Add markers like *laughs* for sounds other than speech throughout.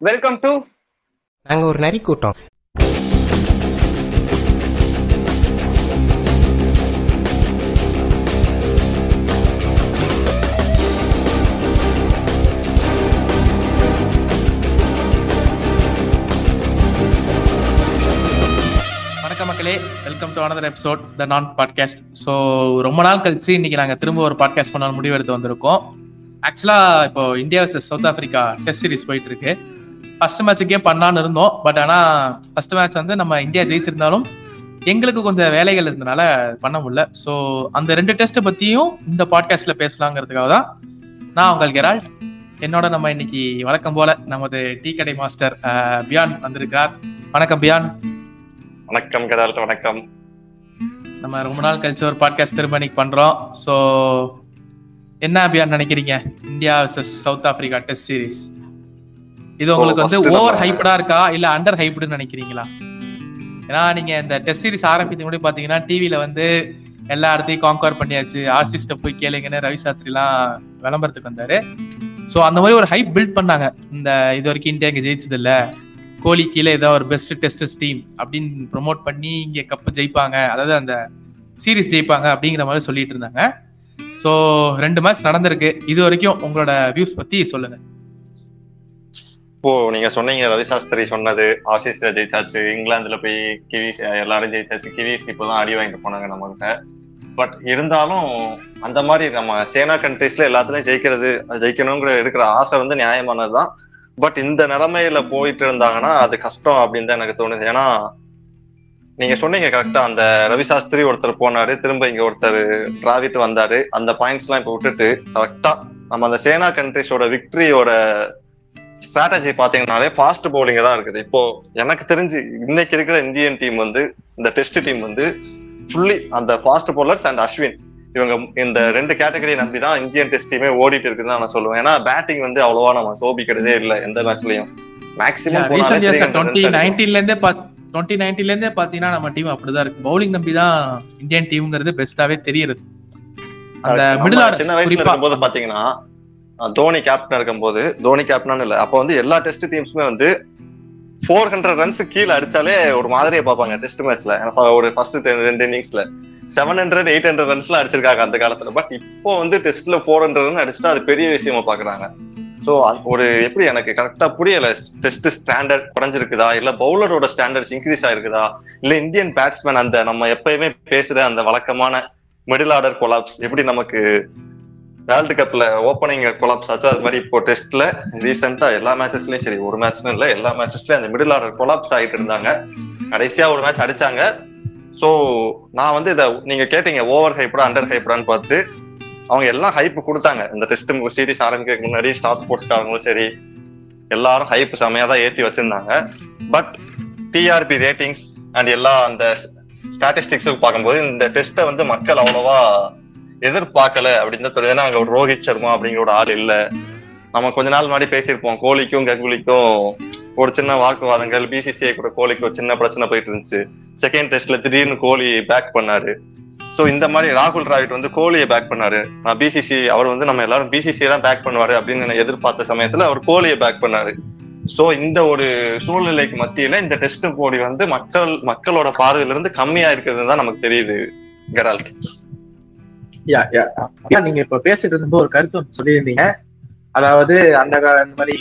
Welcome to நாங்க ஒரு நரி கூட்டம். வணக்கம் மக்களே. Welcome to another episode the நான் பாட்காஸ்ட் ஸோ ரொம்ப நாள் கழிச்சு இன்னைக்கு நாங்கள் திரும்ப ஒரு பாட்காஸ்ட் பண்ண முடிவு எடுத்து வந்திருக்கோம் ஆக்சுவலாக இப்போ India versus South Africa test series போயிட்டு இருக்கு. ஃபர்ஸ்ட் மேட்சுக்கே பண்ணலான்னு இருந்தோம். பட் ஆனால் ஃபர்ஸ்ட் மேட்ச் வந்து நம்ம இந்தியா ஜெயிச்சிருந்தாலும் எங்களுக்கு கொஞ்சம் வேலைகள் இருந்தனால பண்ண முடியல. ஸோ அந்த ரெண்டு டெஸ்ட்டை பற்றியும் இந்த பாட்காஸ்ட்ல பேசலாங்கிறதுக்காக தான் நான் உங்கள் கெரால்ட் என்னோட நம்ம இன்னைக்கு வழக்கம் போல நமது டீ கடை மாஸ்டர் பியான் வந்திருக்கார். வணக்கம் பியான். வணக்கம் கடால்ட் வணக்கம். நம்ம ரொம்ப நாள் கழிச்சு ஒரு பாட்காஸ்ட் திரும்ப இன்னைக்கு பண்றோம். ஸோ என்ன அபியான் நினைக்கிறீங்க? India vs South Africa test series இது உங்களுக்கு வந்து ஓவர் ஹைப்டா இருக்கா? இல்ல அண்டர் ஹைப்டுன்னு நினைக்கிறீங்களா? ஏன்னா நீங்க இந்த டெஸ்ட் சீரிஸ் ஆரம்பித்து முன்னாடி பாத்தீங்கன்னா டிவில வந்து எல்லா இடத்தையும் கான்கவர் பண்ணியாச்சு. ஆர்சிஸ்ட போய் கேளுங்கன்னு ரவி சாஸ்திரிலாம் விளம்பரத்துக்கு வந்தாரு. ஸோ அந்த மாதிரி ஒரு ஹைப் பில்ட் பண்ணாங்க. இந்த இது வரைக்கும் இந்தியா இங்க ஜெயிச்சது இல்ல கோலி கீழே ஏதோ ஒரு பெஸ்ட் டெஸ்டர்ஸ் டீம் அப்படின்னு ப்ரோமோட் பண்ணி இங்க கப்பு ஜெயிப்பாங்க. அதாவது அந்த சீரிஸ் ஜெயிப்பாங்க அப்படிங்கிற மாதிரி சொல்லிட்டு இருந்தாங்க. ஸோ ரெண்டு மேட்ச் நடந்திருக்கு. இது வரைக்கும் உங்களோட வியூஸ் பத்தி சொல்லுங்க. இப்போ நீங்க சொன்னீங்க ரவி சாஸ்திரி சொன்னது ஆசிஸ்ல ஜெயிச்சாச்சு இங்கிலாந்துல போய் கிவிஸ் எல்லாரும் ஜெயிச்சாச்சு கிவிஸ் இப்போதான் அடி வாங்கிட்டு போனாங்க நம்ம கிட்ட பட் இருந்தாலும் அந்த மாதிரி நம்ம சேனா கண்ட்ரிஸ்ல எல்லாத்துலயும் ஜெயிக்கிறது ஜெயிக்கணுங்கிற இருக்கிற ஆசை வந்து நியாயமானதுதான். பட் இந்த நிலைமையில போயிட்டு இருந்தாங்கன்னா அது கஷ்டம் அப்படின்னு தான் எனக்கு தோணுது. ஏன்னா நீங்க சொன்னீங்க கரெக்டா அந்த ரவி சாஸ்திரி ஒருத்தர் போனாரு திரும்ப இங்க ஒருத்தர் டிராவிட்டு வந்தாரு. அந்த பாயிண்ட்ஸ் எல்லாம் இப்ப விட்டுட்டு கரெக்டா நம்ம அந்த சேனா கண்ட்ரிஸோட விக்டரியோட ஸ்ட்ராட்டஜி பாத்தீங்கன்னாலே ஃபாஸ்ட் பவுலிங் தான் இருக்குது. இப்போ எனக்கு தெரிஞ்சு இன்னைக்கு இருக்கிற இந்தியன் டீம் வந்து இந்த டெஸ்ட் டீம் வந்து ஃபுல்லி அந்த ஃபாஸ்ட் bowlers அண்ட் அஸ்வின் இவங்க இந்த ரெண்டு கேட்டகரி நம்பி தான் இந்தியன் டெஸ்ட் டீமே ஓடிட்டு இருக்குன்னு தான் நான் சொல்லுவேன். ஏன்னா பேட்டிங் வந்து அவ்வளவா நம்ம சோபிக்கிறதே இல்லை எந்த மேட்ச்லயும் மேக்ஸிமம் இருந்தே டுவெண்ட்டி நைன்டீன்ல இருந்தே பாத்தீங்கன்னா நம்ம டீம் அப்படிதான் இருக்கு. பவுலிங் நம்பி தான் இந்தியன் டீம்ங்கிறது பெஸ்டாவே தெரியுது அந்த மிடில் சின்ன ஆர்டர் வயசுல குறிப்பா இருக்கும்போது பாத்தீங்கன்னா தோனி கேப்டன் இருக்கும்போது தோனி கேப்டன் இல்ல. அப்ப வந்து எல்லா டெஸ்ட் டீம்ஸுமே வந்து ஃபோர் ஹண்ட்ரட் ரன்ஸ் கீழே அடிச்சாலே ஒரு மாதிரியே பார்ப்பாங்க டெஸ்ட் மேட்ச்ல ஒரு ஃபர்ஸ்ட் ரெண்டு இன்னிங்ஸ்ல செவன் ஹண்ட்ரட் எயிட் ஹண்ட்ரட் ரன்ஸ்ல அடிச்சிருக்காங்க அந்த காலத்துல. பட் இப்போ வந்து டெஸ்ட்ல ஃபோர் ஹண்ட்ரட் ரன் அடிச்சுட்டா அது பெரிய விஷயமா பாக்குறாங்க. ஸோ ஒரு எப்படி எனக்கு கரெக்டா புரியல? டெஸ்ட் ஸ்டாண்டர்ட் குறைஞ்சிருக்குதா? இல்ல பவுலரோட ஸ்டாண்டர்ட்ஸ் இன்க்ரீஸ் ஆயிருக்குதா? இல்ல இந்தியன் பேட்ஸ்மேன் அந்த நம்ம எப்பயுமே பேசுற அந்த வழக்கமான மிடில் ஆர்டர் கொலாப்ஸ் எப்படி நமக்கு வேர்ல்டு கப்ல ஓப்பனிங் கொலாப்ஸ் ஆச்சு. அது மாதிரி இப்போ டெஸ்ட்ல ரீசெண்டா எல்லா மேட்சஸ்லயும் சரி ஒரு மேட்ச்னு இல்ல எல்லா மேட்சஸ்லயும் அந்த மிடில் ஆர்டர் கொலாப்ஸ் ஆகிட்டு இருந்தாங்க. கடைசியா ஒரு மேட்ச் அடிச்சாங்க. ஸோ நான் வந்து இதை நீங்க கேட்டீங்க ஓவர் ஹைப்டா அண்டர் ஹைப்டான்னு பார்த்து அவங்க எல்லாம் ஹைப் கொடுத்தாங்க. இந்த டெஸ்ட் சீரிஸ் ஆரம்பிக்கிறதுக்கு முன்னாடி ஸ்டார் ஸ்போர்ட்ஸ்காரங்களும் சரி எல்லாரும் ஹைப் செமையா தான் ஏத்தி வச்சிருந்தாங்க. பட் டிஆர்பி ரேட்டிங்ஸ் அண்ட் எல்லா அந்த ஸ்டாட்டிஸ்டிக்ஸுக்கு பார்க்கும்போது இந்த டெஸ்ட்டை வந்து மக்கள் அவ்வளவா எதிர்பார்க்கல அப்படின்னு தான் தெரியுது ஏன்னா அங்க ஒரு ரோஹித் சர்மா அப்படிங்கிற ஒரு ஆள் இல்ல. நம்ம கொஞ்ச நாள் முன்னாடி பேசியிருப்போம். கோலிக்கும் கங்குலிக்கும் ஒரு சின்ன வாக்குவாதங்கள் பிசிசிஐ கூட கோலிக்கு ஒரு சின்ன பிரச்சனை போயிட்டு இருந்துச்சு. செகண்ட் டெஸ்ட்ல திடீர்னு கோலி பேக் பண்ணாரு. ஸோ இந்த மாதிரி ராகுல் டிராவிட் வந்து கோலியை பேக் பண்ணாரு. நான் பிசிசி அவர் வந்து நம்ம எல்லாரும் பிசிசியை தான் பேக் பண்ணுவாரு அப்படின்னு நான் எதிர்பார்த்த சமயத்துல அவர் கோலியை பேக் பண்ணாரு. ஸோ இந்த ஒரு சூழ்நிலைக்கு மத்தியில இந்த டெஸ்ட் போடி வந்து மக்கள் மக்களோட பார்வையில இருந்து கம்மியா இருக்கிறது தான் நமக்கு தெரியுது கெரால்ட் யா யா யா, நீங்க இப்ப பேசிட்டு இருந்தப்போ ஒரு கருத்து சொல்லியிருந்தீங்க. அதாவது அந்த கால இந்த மாதிரி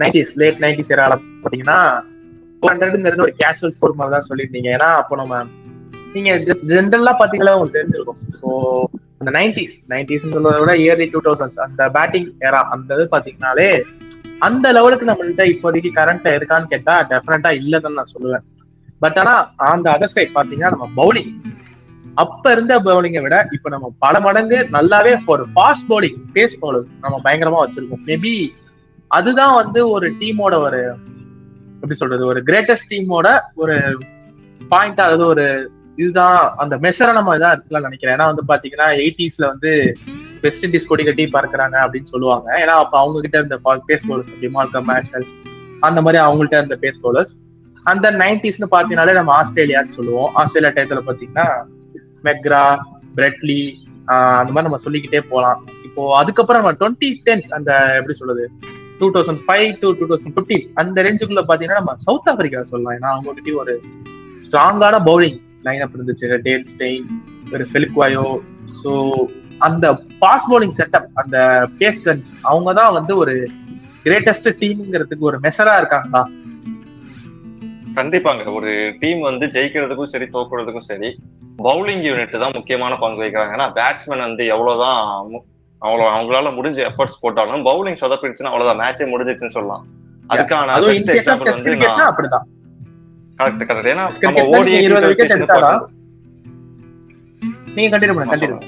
நைன்டிஸ் லேட் நைன்டிஸ் ஏரால பாத்தீங்கன்னா ஹண்ட்ரட்ங்கிறது ஒரு கேஷுவல் ஸ்கோர் மாதிரி தான் சொல்லியிருந்தீங்க. ஏன்னா அப்போ நம்ம நீங்க ஜென்ரலா பாத்தீங்கன்னா உங்களுக்கு தெரிஞ்சிருக்கும். ஸோ அந்த நைன்டிஸ் நைன்டிஸ் விட இயர்லி டூ தௌசண்ட்ஸ் அந்த பேட்டிங் ஏரா அந்த இது பாத்தீங்கன்னாலே அந்த லெவலுக்கு நம்மள்ட்ட இப்போதைக்கு கரண்ட்ல இருக்கான்னு கேட்டா டெஃபினட்டா இல்லைன்னு நான் சொல்லுவேன். பட் ஆனா அந்த அதர் சைட் பாத்தீங்கன்னா நம்ம பவுலிங் அப்ப இருந்த பவுலிங்கை விட இப்ப நம்ம பல மடங்கு நல்லாவே ஒரு ஃபாஸ்ட் பவுலிங் பேஸ் பவுலிங் நம்ம பயங்கரமா வச்சிருக்கோம். மேபி அதுதான் வந்து ஒரு டீமோட ஒரு எப்படி சொல்றது ஒரு கிரேட்டஸ்ட் டீமோட ஒரு பாயிண்ட் அதாவது ஒரு இதுதான் அந்த மெஷரை நம்ம இதான் எடுத்துக்கலாம் நினைக்கிறேன். ஏன்னா வந்து பாத்தீங்கன்னா எயிட்டிஸ்ல வந்து வெஸ்ட் இண்டீஸ் கொடி கட்டி பார்க்கறாங்க அப்படின்னு சொல்லுவாங்க. ஏன்னா அப்ப அவங்க கிட்ட இருந்த பேஸ் பவுலர்ஸ் டிமால்கம் மேஷல்ஸ் அந்த மாதிரி அவங்கள்ட்ட இருந்த பேஸ் பவுலர்ஸ் அந்த நைன்டிஸ்னு பாத்தீங்கன்னாலே நம்ம ஆஸ்திரேலியான்னு சொல்லுவோம். ஆஸ்திரேலியா டயத்துல பாத்தீங்கன்னா மெக்ரா பிரெட்லி அந்த மாதிரி நம்ம சொல்லிக்கிட்டே போகலாம் இப்போ அதுக்கப்புறம் நம்ம டுவெண்ட்டி டென்ஸ் அந்த எப்படி சொல்றது? Two thousand five to two thousand fifteen அந்த ரேஞ்சுக்குள்ள பாத்தீங்கன்னா நம்ம சவுத் ஆப்பிரிக்கா சொல்லலாம். ஏன்னா அவங்ககிட்டயும் ஒரு ஸ்ட்ராங்கான பவுலிங் லைன் அப் இருந்துச்சு டேல் ஸ்டெயின் ஒரு ஃபெலிக்வாயோ ஸோ அந்த பாஸ் பவுலிங் செட்டப் அந்த பேஸ் கன்ஸ் அவங்க தான் வந்து ஒரு கிரேட்டஸ்ட் டீம்ங்கிறதுக்கு ஒரு மெஷரா இருக்காங்களா? கண்டிப்பாங்க. ஒரு டீம் வந்து ஜெயிக்கிறதுக்கும் சரி தோக்குறதுக்கும் சரி பவுலிங் யூனிட் தான் முக்கியமான பங்கு வகிக்கிறாங்க. ஏன்னா பேட்ஸ்மேன் வந்து எவ்வளவுதான் அவ்வளவு அவங்களால முடிஞ்ச எஃபர்ட்ஸ் போட்டாலும் பவுலிங் சொதப்பிடுச்சுன்னா அவ்வளவுதான். மேட்சே முடிஞ்சிச்சுன்னு சொல்லலாம். அதுக்கான பெஸ்ட் எக்ஸாம்பிள் வந்து கரெக்ட் கரெக்ட் ஏன்னா நம்ம ஓடிஐ நீங்க கண்டினியூ பண்ணுங்க கண்டினியூ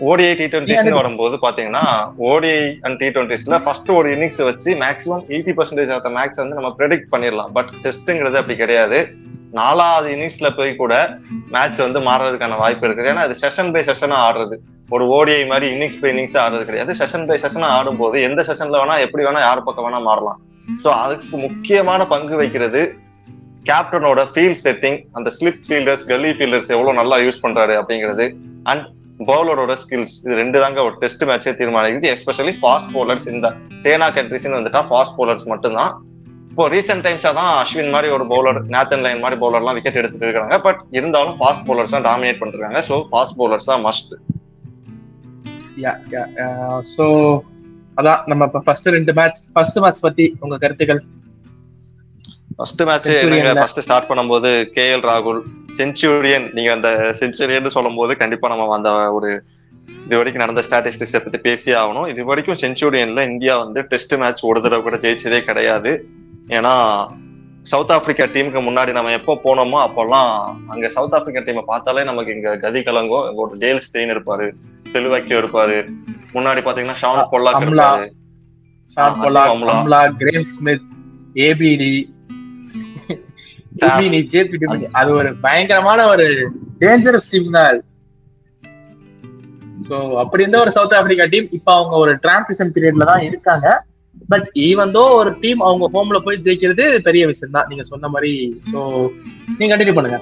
ஓடிஐ டி நீங்க டுவெண்ட்டிஸ் அது- வரும்போது பாத்தீங்கன்னா ஓடிஐ அண்ட் டி டுவெண்ட்டிஸ்ல ஃபர்ஸ்ட் ஒரு இன்னிங்ஸ் வச்சு maximum eighty percentage of max வந்து நம்ம ப்ரெடிக்ட் பண்ணிடலாம். பட் டெஸ்ட்ங்கிறது அப்படி கிடையாது. நாலாவது இன்னிங்ஸ்ல போய் கூட மேட்ச் வந்து மாறுறதுக்கான வாய்ப்பு இருக்குது. ஏன்னா அது செஷன் பை செஷனா ஆடுறது. ஒரு ஓடிஐ மாதிரி இன்னிங்ஸ் பை இன்னிங்ஸ் ஆடுறது கிடையாது. செஷன் பை செஷனா ஆடும்போது எந்த செஷன்ல வேணா எப்படி வேணா யார் பக்கம் வேணா மாறலாம். ஸோ அதுக்கு முக்கியமான பங்கு வைக்கிறது கேப்டனோட ஃபீல்ட் செட்டிங் அந்த ஸ்லிப் ஃபீல்டர்ஸ் கல்லி ஃபீல்டர்ஸ் எவ்வளவு நல்லா யூஸ் பண்றாரு அப்படிங்கிறது. அண்ட் பவுலரோட ஸ்கில்ஸ் இது ரெண்டு தாங்க ஒரு டெஸ்ட் மேட்சே தீர்மானிக்குது. எஸ்பெஷலி ஃபாஸ்ட் பவுலர்ஸ் இந்த சேனா கண்ட்ரிஸ்னு வந்துட்டா ஃபாஸ்ட் பவுலர்ஸ் மட்டும்தான். இப்போ ரீசெண்ட் டைம்ஸா தான் அஸ்வின் மாதிரி ஒரு பவுலர் நேத்தன் லைன் மாதிரி பவுலர்லாம் விக்கெட் எடுத்துட்டு இருக்காங்க. பட் இருந்தாலும் ஃபாஸ்ட் பவுலர்ஸ் தான் டாமினேட் பண்ணிருக்காங்க. ஸோ ஃபாஸ்ட் பவுலர்ஸ் தான் மஸ்ட் ஸோ அதான் நம்ம இப்போ ஃபர்ஸ்ட் ரெண்டு மேட்ச் ஃபர்ஸ்ட் மேட்ச் பத்தி உங்க கருத்துக்கள்? ஃபர்ஸ்ட் மேட்ச் என்னங்க. ஃபர்ஸ்ட் ஸ்டார்ட் பண்ணும்போது கே எல் ராகுல் செஞ்சுரியன் நீங்க அந்த செஞ்சுரியன் சொல்லும் போது கண்டிப்பா நம்ம அந்த ஒரு இது வரைக்கும் நடந்த ஸ்டாட்டிஸ்டிக்ஸை பத்தி பேசியே ஆகணும். இது வரைக்கும் செஞ்சுரியன்ல இந்தியா வந்து டெஸ்ட் மேட்ச் ஒரு தடவை கூட ஜெயிச்சதே கிடையாது. ஏன்னா சவுத் ஆப்பிரிக்கா டீமுக்கு முன்னாடி நம்ம எப்போ போனோமோ அப்போல்லாம் அங்க சவுத் ஆப்பிரிக்கா டீமை பார்த்தாலே நமக்கு இங்க கதி கலங்கும். இங்க ஒரு டேல் ஸ்டெயின் இருப்பாரு செலுவாக்கியோ இருப்பாரு. முன்னாடி பாத்தீங்கன்னா ஷான் பொல்லாக். இருப்பாரு. Shaun. Amla. Graeme Smith ABD JP அது ஒரு பயங்கரமான ஒரு டேஞ்சரஸ் டீம் தான் சோ அப்படி இருந்த ஒரு சவுத் ஆப்பிரிக்கா டீம் இப்ப அவங்க ஒரு டிரான்சிஷன் பீரியட்ல தான் இருக்காங்க. பட் ஈவந்தோ ஒரு டீம் அவங்க ஹோம்ல போய் ஜெயிக்கிறது பெரிய விஷயம் தான். நீங்க சொன்ன மாதிரி சோ நீங்க கண்டினியூ பண்ணுங்க.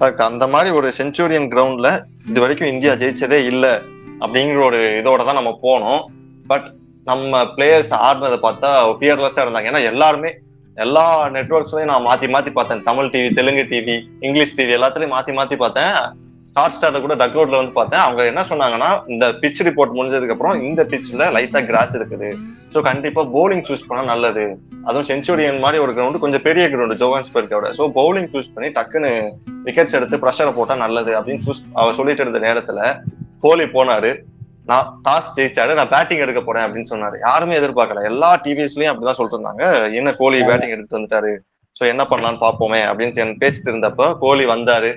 கரெக்ட் அந்த மாதிரி ஒரு செஞ்சுரியன் கிரவுண்ட்ல இது வரைக்கும் இந்தியா ஜெயிச்சதே இல்ல அப்படிங்கிற ஒரு இதோட தான் நம்ம போனோம். பட் நம்ம பிளேயர்ஸ் ஆடினதை பார்த்தா ஃபியர்லெஸ்ஸா இருந்தாங்க. ஏன்னா எல்லாருமே எல்லா நெட்ஒர்க்ஸ்லயும் நான் மாத்தி மாத்தி பார்த்தேன். Tamil TV Telugu TV English TV எல்லாத்துலயும் மாத்தி மாத்தி பார்த்தேன். ஸ்டார் ஸ்டார்ட் கூட டக் அவுட்ல வந்து பார்த்தேன். அவங்க என்ன சொன்னாங்கன்னா இந்த பிச் ரிப்போர்ட் முடிஞ்சதுக்கு அப்புறம் இந்த பிச்ல லைட்டா கிராஸ் இருக்குது. ஸோ கண்டிப்பா பவுலிங் சூஸ் பண்ணா நல்லது. அதுவும் செஞ்சுரியன் மாதிரி ஒரு கிரவுண்ட் கொஞ்சம் பெரிய கிரவுண்ட் ஜோகான்ஸ்பர்க்கோட ஸோ பவுலிங் சூஸ் பண்ணி டக்குன்னு விக்கெட்ஸ் எடுத்து ப்ரெஷரை போட்டா நல்லது அப்படின்னு சூஸ் அவர் சொல்லிட்டு இருந்த நேரத்துல கோலி போனாரு. நான் டாஸ் ஜெயிச்சாரு நான் பேட்டிங் எடுக்க போறேன் அப்படின்னு சொன்னாரு. யாருமே எதிர்பார்க்கல. எல்லா டிவிஸ்லயும் அப்படிதான் சொல்லிட்டு இருந்தாங்க என்ன கோலி பேட்டிங் எடுத்து வந்துட்டாரு. சோ என்ன பண்ணலாம்னு பாப்போமே அப்படின்னு பேசிட்டு இருந்தப்ப கோலி வந்தாரு.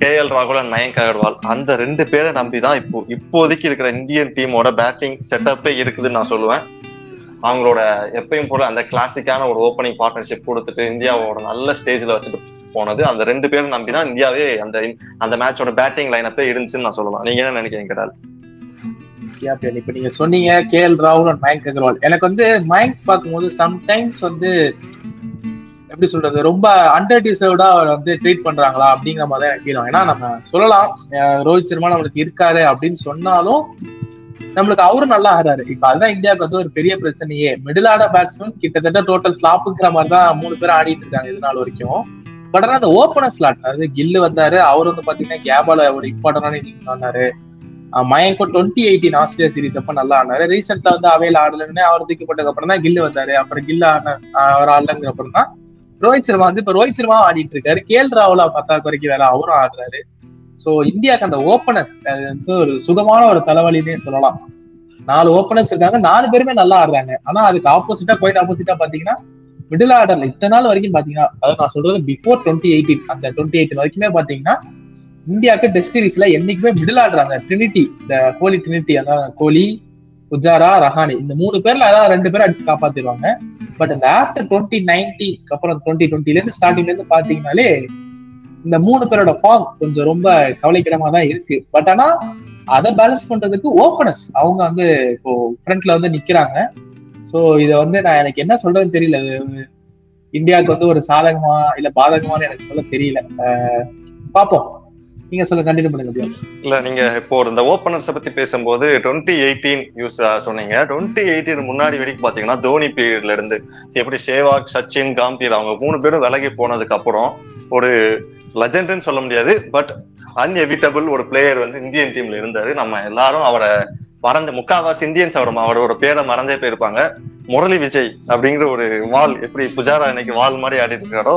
கே எல் ராகுல் அண்ட் மயங்க் அகர்வால். அந்த ரெண்டு பேரை நம்பி தான் இப்போ இப்போதைக்கு இருக்கிற இந்தியன் டீமோட பேட்டிங் செட்டப்பே இருக்குதுன்னு நான் சொல்லுவேன். அவங்களோட எப்பயும் போல அந்த கிளாசிக்கான ஒரு ஓப்பனிங் பார்ட்னர்ஷிப் கொடுத்துட்டு இந்தியாவோட நல்ல ஸ்டேஜ்ல வச்சுட்டு போனது. அந்த ரெண்டு பேரும் நம்பி தான் இந்தியாவே அந்த அந்த மேட்சோட பேட்டிங் லைனப்பே இருந்துச்சுன்னு நான் சொல்லலாம் நீங்க என்ன நினைக்கிறீங்க கடல் கேப்டன் இப்ப நீங்க சொன்னீங்க கே எல் ராகுல் அண்ட் மயங்க் அகர்வால். எனக்கு வந்து மயங்க் பார்க்கும்போது சம்டைம்ஸ் வந்து எப்படி சொல்றது ரொம்ப அண்டர் டிசர்வ்டா அவர் வந்து ட்ரீட் பண்றாங்களா அப்படிங்கிற மாதிரி தான் எனக்கு feel ஏன்னா நம்ம சொல்லலாம் ரோஹித் சர்மா நம்மளுக்கு இருக்காரு அப்படின்னு சொன்னாலும் நம்மளுக்கு அவரும் நல்லா ஆடுறாரு. இப்ப அதுதான் இந்தியாவுக்கு வந்து ஒரு பெரிய பிரச்சனையே. மிடில் ஆர்டர் பேட்ஸ்மேன் கிட்டத்தட்ட டோட்டல் ஃபிளாப்புங்கிற மாதிரி தான் மூணு பேரும் ஆடிட்டு இருக்காங்க இது நாள் வரைக்கும். பட் ஆனா அந்த ஓப்பனர் ஸ்லாட் அதாவது கில்லு வந்தாரு அவர் வந்து பாத்தீங்கன்னா கேபால ஒரு இம்பார்ட்டன்டான இன்னிங் ஆனாரு மயங்கும் டுவெண்ட்டி எயிட்டீன் ஆஸ்திரேலியா சீரிஸ் அப்ப நல்லா ஆனாரு ரீசெண்டா வந்து அவையில் ஆடலன்னு அவர் தூக்கி போட்டதுக்கு அப்புறம் தான் கில்லு வந்தாரு. அப்புறம் கில்லு ஆன அவர் ஆடலங்கிற அப்புறம் தான் ரோஹித் சர்மா வந்து இப்ப ரோஹித் சர்மா ஆடிட்டு இருக்காரு. கேல் ராகுலா பத்தா குறைக்கு வேற அவரும் ஆடுறாரு. சோ இந்தியாவுக்கு அந்த ஓப்பனர்ஸ் அது வந்து ஒரு சுகமான ஒரு தலைவலினே சொல்லலாம். நாலு ஓப்பனர்ஸ் இருக்காங்க. நாலு பேருமே நல்லா ஆடுறாங்க. ஆனா அதுக்கு ஆப்போசிட்டா போயிட்டு ஆப்போசிட்டா பாத்தீங்கன்னா மிடில் ஆர்டர்ல இத்தனை நாள் வரைக்கும் பாத்தீங்கன்னா அதாவது நான் சொல்றது பிஃபோர் டுவெண்ட்டி எயிட்டீன் அந்த டுவெண்ட்டி எயிட்டீன் வரைக்குமே பாத்தீங்கன்னா இந்தியாவுக்கு டெஸ்ட் சீரீஸ்ல என்னைக்குமே மிடில் ஆடுறாங்க. ட்ரினிட்டி இந்த கோலி ட்ரினிட்டி அதான் கோலி புஜாரா ரஹானி இந்த மூணு பேர்ல அதாவது ரெண்டு பேரும் அடிச்சு காப்பாத்திடுவாங்க. பட் இந்த ஆஃப்டர் டுவெண்ட்டி நைன்டிக்கு அப்புறம் டுவெண்ட்டி டுவெண்ட்டில இருந்து ஸ்டார்டிங்ல இருந்து பாத்தீங்கன்னாலே இந்த மூணு பேரோட ஃபார்ம் கொஞ்சம் ரொம்ப கவலைக்கிடமா தான் இருக்கு. பட் ஆனா அதை பேலன்ஸ் பண்றதுக்கு ஓப்பனஸ் அவங்க வந்து இப்போ ஃப்ரண்ட்ல வந்து நிக்கிறாங்க. ஸோ இதை வந்து நான் எனக்கு என்ன சொல்றதுன்னு தெரியல. இந்தியாவுக்கு வந்து ஒரு சாதகமா இல்ல பாதகமான்னு எனக்கு சொல்ல தெரியல. பார்ப்போம். நீங்க சொல்ல கண்டினியூ பண்ணுங்க இல்ல நீங்க இப்போ இந்த ஓப்பனர்ஸ் பத்தி பேசும்போது டுவெண்ட்டி எயிட்டீன் யூஸ் சொன்னீங்க. டுவெண்ட்டி எயிட்டீன் முன்னாடி வரைக்கும் பாத்தீங்கன்னா தோனி பீரியட்ல இருந்து எப்படி சேவாக் சச்சின் காம்பீர் அவங்க மூணு பேரும் விலகி போனதுக்கு அப்புறம் ஒரு லெஜண்ட்னு சொல்ல முடியாது பட் அன்எவிட்டபிள் ஒரு பிளேயர் வந்து இந்தியன் டீம்ல இருந்தாரு. நம்ம எல்லாரும் அவரை மறந்து முக்காவாசி இந்தியன்ஸ் அவரோட அவரோட பேரை மறந்தே போயிருப்பாங்க. முரளி விஜய் அப்படிங்கிற ஒரு வால் எப்படி புஜாரா இன்னைக்கு வால் மாதிரி ஆடிட்டு இருக்காரோ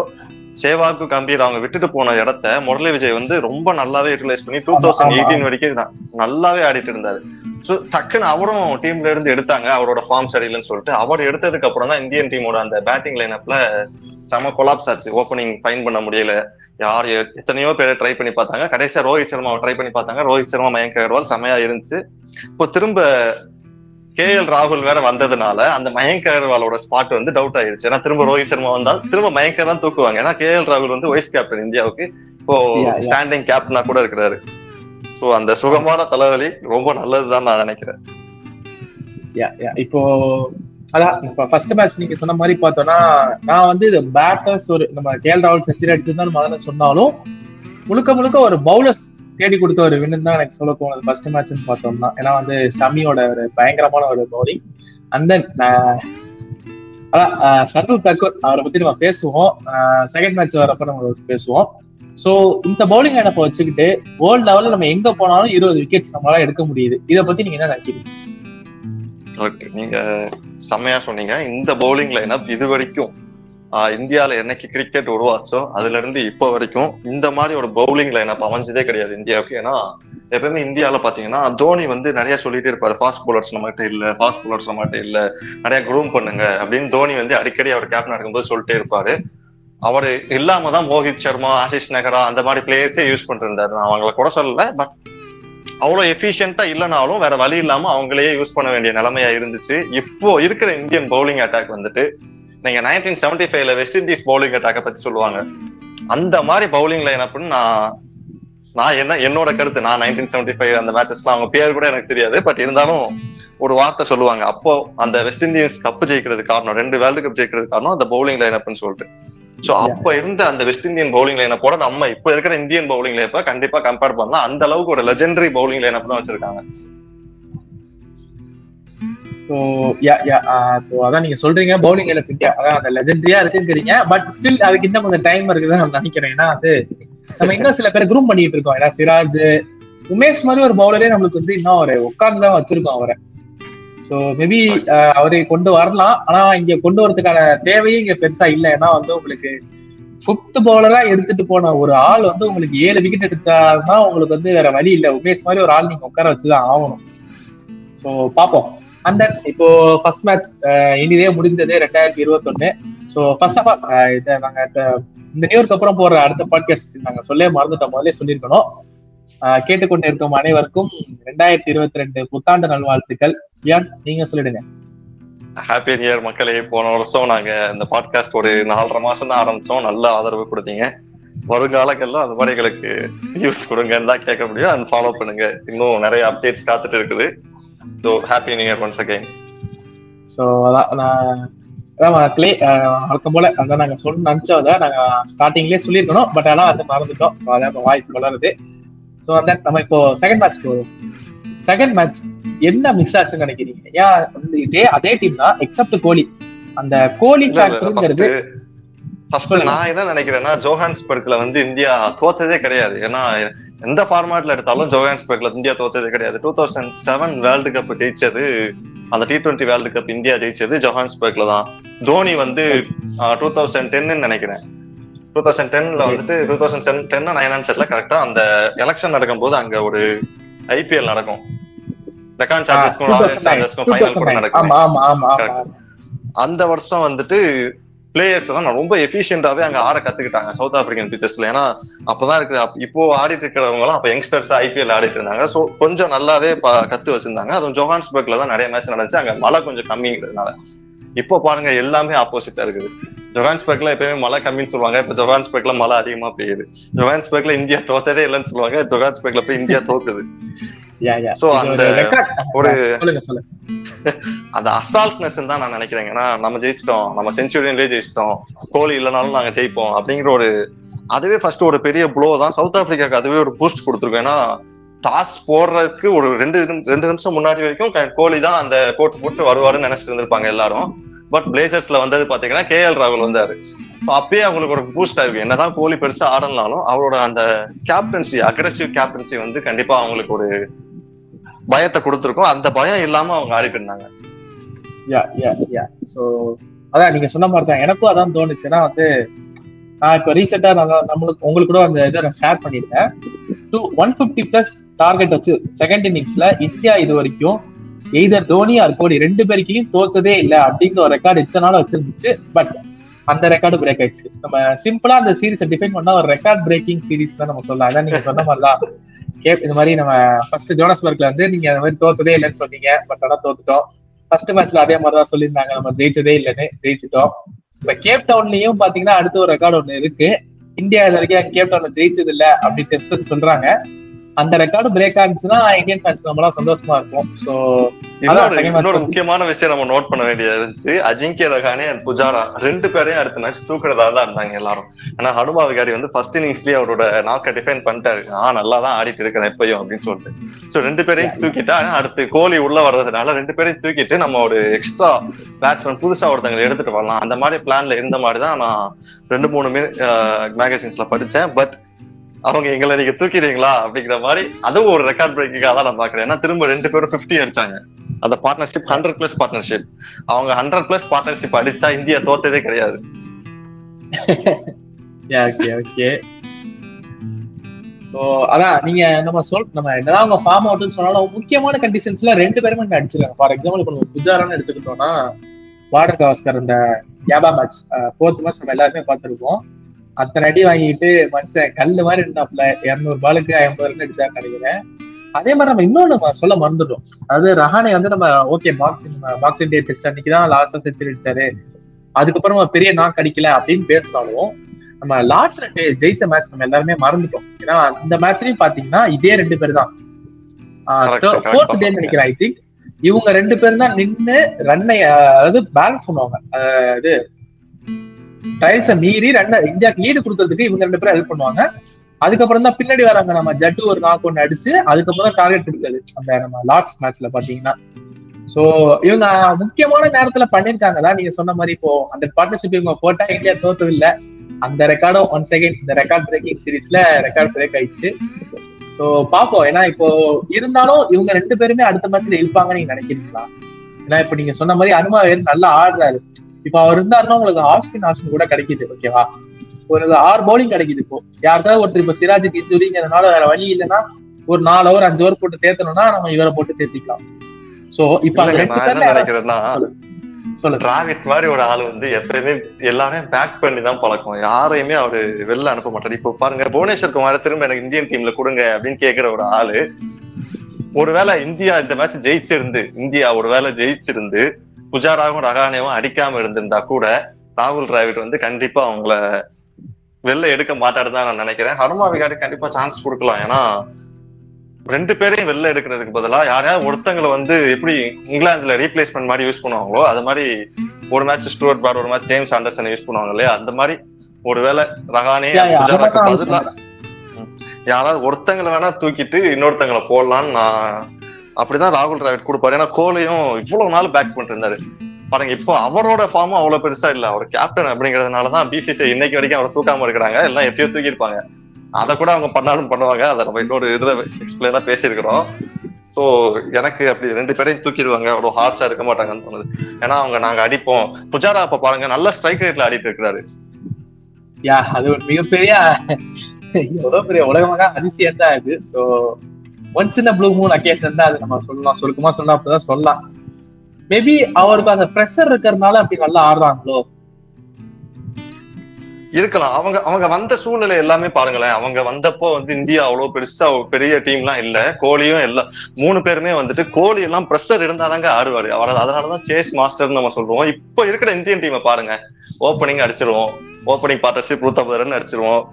சேவாக்கு கம்பீர் அவங்க விட்டுட்டு போன இடத்த முரளி விஜய் வந்து ரொம்ப நல்லாவே யூட்டிலைஸ் பண்ணி டூ தௌசண்ட். எயிட்டீன் வரைக்கும் நல்லாவே ஆடிட்டு இருந்தாரு. சோ டக்குன்னு அவரும் டீம்ல இருந்து எடுத்தாங்க அவரோட ஃபார்ம் சரியில்லைன்னு சொல்லிட்டு. அவர் எடுத்ததுக்கு அப்புறம் தான் இந்தியன் டீமோட அந்த பேட்டிங் லைனப்ல செம கொலாப்ஸ் ஆச்சு. ஓப்பனிங் ஃபைன் பண்ண முடியல. யார் எத்தனையோ பேரை ட்ரை பண்ணி பார்த்தாங்க. கடைசியா ரோஹித் சர்மாவை ட்ரை பண்ணி பார்த்தாங்க. ரோஹித் சர்மா மயங்க் அகர்வால் செமையா இருந்துச்சு. இப்போ திரும்ப கே எல் ராகுல் வேற வந்ததுனால அந்த மயங்க் அகர்வாலோட ஸ்பாட் வந்து டவுட் ஆயிருச்சு ஏன்னா திரும்ப ரோஹித் சர்மா வந்தா திரும்ப மயங்க தான் தூக்குவாங்க ஏன்னா கே எல் ராகுல் வந்து வைஸ் கேப்டன் இந்தியாவுக்கு இப்போ. ஸ்டாண்டிங் கேப்டனா கூட இருக்கிறாரு ஸோ அந்த சுகமான தலைவலி ரொம்ப நல்லதுதான் நான் நினைக்கிறேன். இப்போ அதான் இப்ப ஃபர்ஸ்ட் மேட்ச் நீங்க சொன்ன மாதிரி பார்த்தோம்னா நான் வந்து பேட்டர்ஸ் ஒரு நம்ம கேஎல் ராகுல் செஞ்சுரி அடிச்சிருந்தாலும் முதல்ல சொன்னாலும் முழுக்க முழுக்க ஒரு பவுலர்ஸ் தேடி கொடுத்த ஒரு வின்னு தான் எனக்கு சொல்ல தோணுது. ஃபர்ஸ்ட் மேட்ச்னு பார்த்தோம்னா. ஏன்னா வந்து ஷமியோட ஒரு பயங்கரமான ஒரு பவுலிங் அண்ட் தென் அதான் சர்வல் தக்கூர் அவரை பத்தி நம்ம பேசுவோம். செகண்ட் மேட்ச் வரப்ப நம்ம பேசுவோம். சோ இந்த பவுலிங் எனக்கு வச்சுக்கிட்டு வேர்ல்ட் லெவல்ல நம்ம எங்க போனாலும் இருபது விக்கெட்ஸ் நம்மளால எடுக்க முடியுது. இதை பத்தி நீங்க என்ன நினைக்கிறீங்க? ஓகே நீங்க செம்மையா சொன்னீங்க. இந்த பவுலிங் லைனப் இது வரைக்கும் இந்தியாவில் என்னைக்கு கிரிக்கெட் உருவாச்சோ அதுல இருந்து இப்போ வரைக்கும் இந்த மாதிரி ஒரு பவுலிங் லைனப் அமைஞ்சதே கிடையாது இந்தியாவுக்கு. ஏன்னா எப்பவுமே இந்தியாவில் பார்த்தீங்கன்னா தோனி வந்து நிறைய சொல்லிட்டு இருப்பாரு ஃபாஸ்ட் பவுலர்ஸ் நம்மகிட்ட இல்ல ஃபாஸ்ட் போலர்ஸ் நம்மகிட்ட இல்ல நிறைய குரூம் பண்ணுங்க அப்படின்னு தோனி வந்து அடிக்கடி அவர் கேப்டன் இருக்கும்போது சொல்லிட்டே இருப்பாரு. அவர் இல்லாம தான் மோஹித் சர்மா ஆஷிஷ் நகரா அந்த மாதிரி பிளேயர்ஸே யூஸ் பண்ணிருந்தாரு. நான் அவங்கள கூட சொல்லல பட் அவ்வளவு எஃபிஷியன்ட்டா இல்லைனாலும் வேற வழி இல்லாம அவங்களையே யூஸ் பண்ண வேண்டிய நிலைமையா இருந்துச்சு. இப்போ இருக்கிற இந்தியன் பவுலிங் அட்டாக் வந்துட்டு நீங்க நைன்டீன் செவன்டி ஃபைவ்ல வெஸ்ட் இண்டீஸ் பவுலிங் அட்டாக்க பத்தி சொல்லுவாங்க. அந்த மாதிரி பவுலிங் லைன் அப்படின்னு நான் நான் என்ன என்னோட கருத்து நான் நைன்டீன் செவன்டி ஃபைவ் அந்த மேட்சஸ்லாம் அவங்க பேர் கூட எனக்கு தெரியாது பட் இருந்தாலும் ஒரு வார்த்தை சொல்லுவாங்க. அப்போ அந்த வெஸ்ட் இண்டீஸ் கப் ஜெயிக்கிறது காரணம் ரெண்டு வேர்ல்டு கப் ஜெயிக்கிறது காரணம் அந்த பவுலிங் லைன் அப்னு சொல்லிட்டு. சோ அப்ப இருந்த அந்த வெஸ்ட் இந்தியன் பவுலிங் லைனை போட நம்ம இப்ப இருக்கிற இந்தியன் பவுலிங் லைப்ப கண்டிப்பா கம்பேர் பண்ணா அந்த அளவுக்கு ஒரு லெஜெண்டரி பவுலிங் லைனப் தான் வச்சிருக்காங்க. ஸோ யா யா ஸோ அதான் நீங்க சொல்றீங்க பவுலிங் எல்லாம் இந்தியா அதான் அந்த லெஜெண்டரியா இருக்குங்கிறீங்க. பட் ஸ்டில் அதுக்கு இன்னும் கொஞ்சம் டைம் இருக்குதுன்னு நான் நினைக்கிறேன். ஏன்னா அது நம்ம இன்னும் சில பேர் குரூம் பண்ணிட்டு இருக்கோம். ஏன்னா சிராஜ் உமேஷ் மாதிரி ஒரு பவுலரே நம்மளுக்கு வந்து இன்னும் ஒரு உட்கார்ந்து தான் வச்சிருக்கோம் அவரை. ஸோ மேபி uh, அவரை கொண்டு வரலாம். ஆனா இங்க கொண்டு வரதுக்கான தேவையும் இங்க பெருசா இல்லை. ஏன்னா வந்து உங்களுக்கு ஃபிஃப்த் பவுலரா எடுத்துட்டு போன ஒரு ஆள் வந்து உங்களுக்கு ஏழு விக்கெட் எடுத்தாருன்னா உங்களுக்கு வந்து வேற வழி இல்லை. உமேஷ் மாதிரி ஒரு ஆள் நீங்க உட்கார வச்சுதான் ஆகணும். ஸோ பார்ப்போம். அந்த இப்போ ஃபர்ஸ்ட் மேட்ச் இனிதே முடிந்தது ரெண்டாயிரத்தி இருபத்தொன்னு. ஸோ ஃபர்ஸ்ட் ஆஃப் ஆல் இதை நாங்க இந்த நியூயர்க்கு அப்புறம் போற அடுத்த பாட்காஸ்ட் நாங்க சொல்லே மறந்துட்டோம். முதலே சொல்லியிருக்கணும். கேட்டுக்கொண்டு இருக்கும் அனைவருக்கும் ரெண்டாயிரத்தி இருபத்தி ரெண்டு புத்தாண்டு நல்வாழ்த்துக்கள். ஏன் நீங்க சொல்லிடுங்க. ஹாப்பி நியூ இயர் மக்களே. போன வருஷம் நாங்க இந்த பாட்காஸ்ட் ஒரு நாலரை மாசம் தான் ஆரம்பிச்சோம். நல்ல ஆதரவு கொடுத்தீங்க. வருங்காலங்கள்ல அந்த மாதிரி எங்களுக்கு யூஸ் கொடுங்கன்னு தான் கேட்க முடியும். அண்ட் ஃபாலோ பண்ணுங்க. இன்னும் நிறைய அப்டேட்ஸ் காத்துட்டு இருக்குது. So happy new year once again so அதான் நான் மக்களே வழக்கம் போல அதான் நாங்க சொல்ல நினைச்சோம். அதை நாங்க ஸ்டார்டிங்லேயே சொல்லியிருக்கணும். பட் ஆனா அது மறந்துட்டோம். ஸோ அதான் இப்ப வாய்ப்பு வளருது. ஸோ அந்த நம்ம இப்போ செகண்ட் மேட்ச் போவோம் செகண்ட் மேட்ச் என்ன மிஸ் ஆச்சுன்னு நினைக்கிறீங்க? ஏன் வந்து இதே அதே டீம் தான் எக்ஸப்ட் கோலி. அந்த கோலி ஃபேக்டருங்கிறது ஃபர்ஸ்ட். நான் என்ன நினைக்கிறேன்னா ஜோஹான்ஸ்பர்க்ல வந்து இந்தியா தோத்ததே கிடையாது. ஏன்னா எந்த ஃபார்மேட்ல எடுத்தாலும் ஜோஹான்ஸ்பர்க்ல இந்தியா தோத்ததே கிடையாது. Two thousand seven world cup ஜெயிச்சது அந்த T twenty world cup India ஜெயிச்சது ஜோஹான்ஸ்பர்க்ல தான். தோனி வந்து டூ தௌசண்ட் டென்னு நினைக்கிறேன். டூ தௌசண்ட் டென்ல வந்துட்டு டூ தௌசண்ட் டென் டென் நைனான்னு தெரியல கரெக்டா அந்த எலெக்ஷன் நடக்கும்போது அங்க ஒரு ஐபிஎல் நடக்கும். டெக்கான் ஃபைனல் கூட நடக்கும். அந்த வருஷம் வந்துட்டு பிளேயர்ஸ் எல்லாம் நான் ரொம்ப எஃபிஷியன்டாவே அங்க ஆட கத்துக்கிட்டாங்க சவுத் ஆப்பிரிக்கன் பிச்சர்ஸ்ல ஏன்னா அப்பதான் இருக்கிற அப்ப- இப்போ ஆடிட்டு இருக்கிறவங்க எல்லாம் அப்ப யங்ஸ்டர்ஸ் ஐபிஎல் ஆடிட்டு இருந்தாங்க. சோ கொஞ்சம் நல்லாவே கத்து வச்சிருந்தாங்க. அதுவும் ஜோஹான்ஸ்பர்க்ல தான் நிறைய மேட்ச் நடந்துச்சு. அங்க மழை கொஞ்சம் கம்மிங்கிறதுனால. இப்போ பாருங்க எல்லாமே ஆப்போசிட்டா இருக்குது. ஜொஹான்ஸ்பர்க்ல எப்பயுமே மழை கம்மின்னு சொல்லுவாங்க. இப்ப ஜொஹான்ஸ்பர்க்ல மழை அதிகமா பெய்யுது. ஜொஹான்ஸ்பர்க்ல இந்தியா தோத்ததே இல்லைன்னு சொல்லுவாங்க. ஜொஹான்ஸ்பர்க்ல போய் இந்தியா தோக்குது. So, அந்த ஒரு அந்த அசால்ட்னஸ் தான் நான் நினைக்கிறேன். ஏன்னா நம்ம ஜெயிச்சிட்டோம். நம்ம செஞ்சுரியன்லயே ஜெயிச்சிட்டோம். கோலி இல்லைனாலும் நாங்க ஜெயிப்போம் அப்படிங்கிற ஒரு அதுவே ஃபர்ஸ்ட் ஒரு பெரிய ப்ளோ தான். சவுத் ஆப்பிரிக்காக்கு அதுவே ஒரு பூஸ்ட் கொடுத்துருக்கும். ஏன்னா டாஸ் போடுறதுக்கு ஒரு ரெண்டு ரெண்டு நிமிஷம் முன்னாடி வரைக்கும் கோலி தான் அந்த கோட்டு போட்டு வருவாருன்னு நினைச்சிட்டு இருந்திருப்பாங்க எல்லாரும். பட் பிளேசர்ஸ்ல வந்தது பாத்தீங்கன்னா கே எல் ராகுல் வந்தாரு. அப்பயே அவங்களுக்கு ஒரு பூஸ்ட் ஆயிருக்கு. என்னதான் கோலி பெருசா ஆடலனாலும் அவரோட அந்த கேப்டன்சி அக்ரெசிவ் கேப்டன்சி வந்து கண்டிப்பா அவங்களுக்கு ஒரு பயத்தை கொடுத்துருக்கோம். அந்த பயம் இல்லாம அவங்க ஆடிட்டு இருந்தாங்க யா யா யா ஸோ அதான் நீங்க சொன்ன மாதிரி தான். எனக்கும் அதான் தோணுச்சுன்னா வந்து நான் இப்போ ரீசெண்டா நான் நம்மளுக்கு உங்களுக்கு கூட அந்த இதை நான் ஷேர் பண்ணியிருக்கேன். Two one fifty plus target வச்சு செகண்ட் இன்னிங்ஸ்ல இந்தியா இது வரைக்கும் எய்தர் தோனி ஆர் கோலி ரெண்டு பேருக்கையும் தோத்ததே இல்லை அப்படிங்கிற ஒரு ரெக்கார்டு இத்தனை நாள் வச்சிருந்துச்சு. பட் அந்த ரெக்கார்டு பிரேக் ஆயிடுச்சு. நம்ம சிம்பிளா அந்த சீரிஸை டிஃபைன் பண்ணா ஒரு ரெக்கார்ட் பிரேக்கிங் சீரிஸ் தான் நம்ம சொல்லலாம். அதான் நீங்க சொன்ன மாதிரிதான். கேப் இந்த மாதிரி நம்ம ஃபர்ஸ்ட் ஜோனஸ்பர்க்ல வந்து நீங்க அந்த மாதிரி தோத்ததே இல்லைன்னு சொன்னீங்க. பட் ஆனா தோத்துட்டோம். ஃபர்ஸ்ட் மேட்ச்ல அதே மாதிரி தான் சொல்லியிருந்தாங்க. நம்ம ஜெயிச்சதே இல்லைன்னு ஜெயிச்சிட்டோம். இப்ப கேப் டவுன்லயும் பாத்தீங்கன்னா அடுத்த ஒரு ரெக்கார்டு ஒண்ணு இருக்கு. இந்தியா இது வரைக்கும் கேப் டவுன்ல ஜெயிச்சது இல்ல அப்படி டெஸ்ட் சொல்றாங்க. அந்த ரெக்கார்டு பிரேக் ஆச்சுன்னா இந்தியன் ஃபேன்ஸ் நம்மளாம் சந்தோஷமா இருக்கும் சோ இன்னொரு முக்கியமான விஷயம் நம்ம நோட் பண்ண வேண்டியது இருந்துச்சு. அஜிங்கிய ரகானே அண்ட் புஜாரா ரெண்டு பேரையும் அடுத்த மேட்ச் தூக்குறதா தான் இருந்தாங்க எல்லாரும். ஆனா ஹனுமா விகாரி வந்து ஃபர்ஸ்ட் இன்னிங்ஸ்லயே அவரோட நாக்கை டிஃபைன் பண்ணிட்டாரு. நான் நல்லா தான் ஆடிட்டு இருக்கேன் எப்பயும் அப்படின்னு சொல்லிட்டு. சோ ரெண்டு பேரையும் தூக்கிட்டு அடுத்து கோலி உள்ள வர்றதுனால ரெண்டு பேரையும் தூக்கிட்டு நம்ம ஒரு எக்ஸ்ட்ரா பேட்ஸ்மேன் புதுசா ஒருத்தங்களை எடுத்துட்டு வரலாம். அந்த மாதிரி பிளான்ல இருந்த மாதிரி தான் நான் ரெண்டு மூணு மேகசின்ஸ்ல படிச்சேன். பட் அவங்க எங்களை நீங்க தூக்கிறீங்களா அப்படிங்கிற மாதிரி அதுவும் ஒரு ரெக்கார்ட் பிரேக்கிங்காக தான் நான் பாக்குறேன் ஏன்னா திரும்ப ரெண்டு பேரும் 50 அடிச்சாங்க. அந்த பார்ட்னர்ஷிப் ஹண்ட்ரட் பிளஸ் பார்ட்னர்ஷிப் அவங்க ஹண்ட்ரட் பிளஸ் பார்ட்னர்ஷிப் அடிச்சா இந்தியா தோத்ததே கிடையாது. ஓகே ஓகே ஸோ அதான் நீங்க நம்ம சொல் நம்ம என்னதான் அவங்க ஃபார்ம் அவுட்னு சொன்னாலும் முக்கியமான கண்டிஷன்ஸ்ல ரெண்டு பேருமே இங்க அடிச்சிருக்காங்க. ஃபார் எக்ஸாம்பிள் இப்போ நம்ம புஜாரான்னு எடுத்துக்கிட்டோம்னா வார்டர் கவாஸ்கர் இந்த யாபா மேட்ச் ஃபோர்த் மேட்ச் நம்ம எல்லாருமே பார்த்திருப்போம். அத்தனை அடி வாங்கிட்டு மனுஷன் கல்லு மாதிரி இருந்தாப்ல இருநூறு பாலுக்கு ஐம்பது ரன் அடிச்சாருன்னு நினைக்கிறேன். அதே மாதிரி நம்ம இன்னொன்னு சொல்ல மறந்துட்டோம். அதாவது ரஹானே வந்து நம்ம okay boxing boxing day test அன்னைக்கு தான் லாஸ்டா செஞ்சுரி அடிச்சாரு. அதுக்கப்புறம் பெரிய நாக் அடிக்கல அப்படின்னு பேசினாலும் நம்ம லாஸ்ட் ரெண்டு ஜெயிச்ச மேட்ச் நம்ம எல்லாருமே மறந்துட்டோம். ஏன்னா அந்த மேட்ச்லயும் பாத்தீங்கன்னா இதே ரெண்டு பேர் தான். ஃபோர்த் டே நினைக்கிறேன் ஐ திங்க் இவங்க ரெண்டு பேரும் தான் நின்னு ரன்னை அதாவது பேலன்ஸ் பண்ணுவாங்க. இது ட்ரையல்ஸை மீறி ரெண்டு இந்தியாவுக்கு லீடு கொடுக்கறதுக்கு இவங்க ரெண்டு பேரும் ஹெல்ப் பண்ணுவாங்க. அதுக்கப்புறம் தான் பின்னாடி வராங்க நம்ம ஜட்டு ஒரு நாக் ஒன்று அடிச்சு அதுக்கப்புறம் தான் டார்கெட் கொடுத்தது அந்த நம்ம லாஸ்ட் மேட்ச்ல பாத்தீங்கன்னா சோ இவங்க முக்கியமான நேரத்துல பண்ணிருக்காங்க தான் நீங்க சொன்ன மாதிரி இப்போ அந்த பார்ட்னர்ஷிப் இவங்க போட்டா இந்தியா தோத்தது இல்ல அந்த ரெக்கார்டும் ஒன் செகண்ட் இந்த ரெக்கார்ட் பிரேக்கிங் சீரீஸ்ல ரெக்கார்ட் பிரேக் ஆயிடுச்சு. சோ பாப்போம் ஏன்னா இப்போ இருந்தாலும் இவங்க ரெண்டு பேருமே அடுத்த மேட்ச்ல இருப்பாங்கன்னு நீங்க நினைக்கிறீங்களா? ஏன்னா இப்ப நீங்க சொன்ன மாதிரி அனுமா வேறு நல்லா ஆடுறாரு. இப்ப அவர் இருந்தாருன்னா உங்களுக்கு ஆஸ்பின் ஆப்ஷன் கூட கிடைக்குது ஓகேவா ஒரு ஆறு பவுலிங் கிடைக்குது இப்போ. யாருக்காவது ஒருத்தர் இப்ப சிராஜுக்கு இன்ஜுரிங்கிறதுனால வேற வழி இல்லைன்னா ஒரு நாலு ஓவர் அஞ்சு ஓவர் போட்டு தேத்தணும்னா நம்ம இவரை போட்டு தேத்திக்கலாம். சோ இப்ப அந்த இல்லைங்க, ரெண்டு நான் என்ன பேர்ல நினைக்கிறேன்னா சொல்லுங்க டிராவிட் மாதிரி ஒரு ஆள் வந்து எப்பயுமே எல்லாரையும் பேக் பண்ணி தான் பழக்கம். யாரையுமே அவரு வெளில அனுப்ப மாட்டாரு. இப்போ பாருங்க புவனேஸ்வர் குமார் திரும்ப எனக்கு இந்தியன் டீம்ல கொடுங்க அப்படின்னு கேக்குற ஒரு ஆளு. ஒருவேளை இந்தியா இந்த மேட்ச் ஜெயிச்சிருந்து இந்தியா ஒருவேளை ஜெயிச்சிருந்து புஜாராவும் ரகானேவும் அடிக்காம இருந்திருந்தா கூட ராகுல் டிராவிட் வந்து கண்டிப்பா அவங்கள வெளில எடுக்க மாட்டாரு தான் நான் நினைக்கிறேன். ஹனுமா விகாரி கண்டிப்பா சான்ஸ் கொடுக்கலாம். ஏன்னா ரெண்டு பேரையும் வெளில எடுக்கிறதுக்கு பதிலா யாரையாவது ஒருத்தங்களை வந்து எப்படி இங்கிலாந்துல ரீப்ளேஸ்மெண்ட் மாதிரி யூஸ் பண்ணுவாங்களோ அது மாதிரி ஒரு மேட்ச் ஸ்டூவர்ட் பார் ஒரு மேட்ச் ஜேம்ஸ் ஆண்டர்சன் யூஸ் பண்ணுவாங்க இல்லையா? அந்த மாதிரி ஒருவேளை ரகானே யாராவது ஒருத்தங்களை வேணா தூக்கிட்டு இன்னொருத்தங்களை போடலான்னு நான் அப்படிதான் ராகுல் டிராவிட் கொடுப்பாரு. ஏன்னா கோலையும் இவ்வளவு நாள் பேக் பண்ணிட்டு இருந்தாரு. பாருங்க இப்போ அவரோட ஃபார்மும் அவ்வளவு பெருசா இல்ல. அவர் கேப்டன் அப்படிங்கறதுனாலதான் பிசிசி இன்னைக்கு வரைக்கும் அவரை தூக்காம இருக்கிறாங்க. எல்லாம் எப்பயோ தூக்கியிருப்பாங்க அதை கூட அவங்க பண்ணாலும் பண்ணுவாங்க. அதை நம்ம இன்னொரு இதுல எக்ஸ்பிளைனா பேசியிருக்கிறோம். ஸோ எனக்கு அப்படி ரெண்டு பேரையும் தூக்கிடுவாங்க. அவ்வளவு ஹார்ஷா இருக்க மாட்டாங்கன்னு தோணுது. ஏன்னா அவங்க நாங்க அடிப்போம். புஜாரா அப்ப பாருங்க நல்ல ஸ்ட்ரைக் ரேட்ல ஆடிட்டு இருக்கிறாரு. யா அது ஒரு மிகப்பெரிய எவ்வளவு பெரிய உலகமாக அதிசயம் தான் இது. So once in blue moon occasion தான் அது நம்ம சொல்லலாம். சுருக்கமா சொன்னா அப்படிதான் சொல்லலாம். மேபி அவருக்கு அந்த ப்ரெஷர் இருக்கிறதுனால அப்படி நல்லா ஆடுறாங்களோ? இருக்கலாம். அவங்க அவங்க வந்த சூழ்நிலை எல்லாமே பாருங்களேன். அவங்க வந்தப்போ வந்து இந்தியா அவ்வளவு பெருசா பெரிய டீம்லாம் இல்ல. கோலியும் எல்லாம் மூணு பேருமே வந்துட்டு கோலி எல்லாம் ப்ரெஷர் இருந்தாதாங்க ஆடுவாரு. அவர் அதனாலதான் சேஸ் மாஸ்டர்னு நம்ம சொல்றோம். இப்போ இருக்கிற இந்தியன் டீமை பாருங்க. ஓப்பனிங் அடிச்சிருவோம். ஓப்பனிங் பார்ட்னர்ஷிப் நூத்தம்பது ரன் அடிச்சிருவோம்.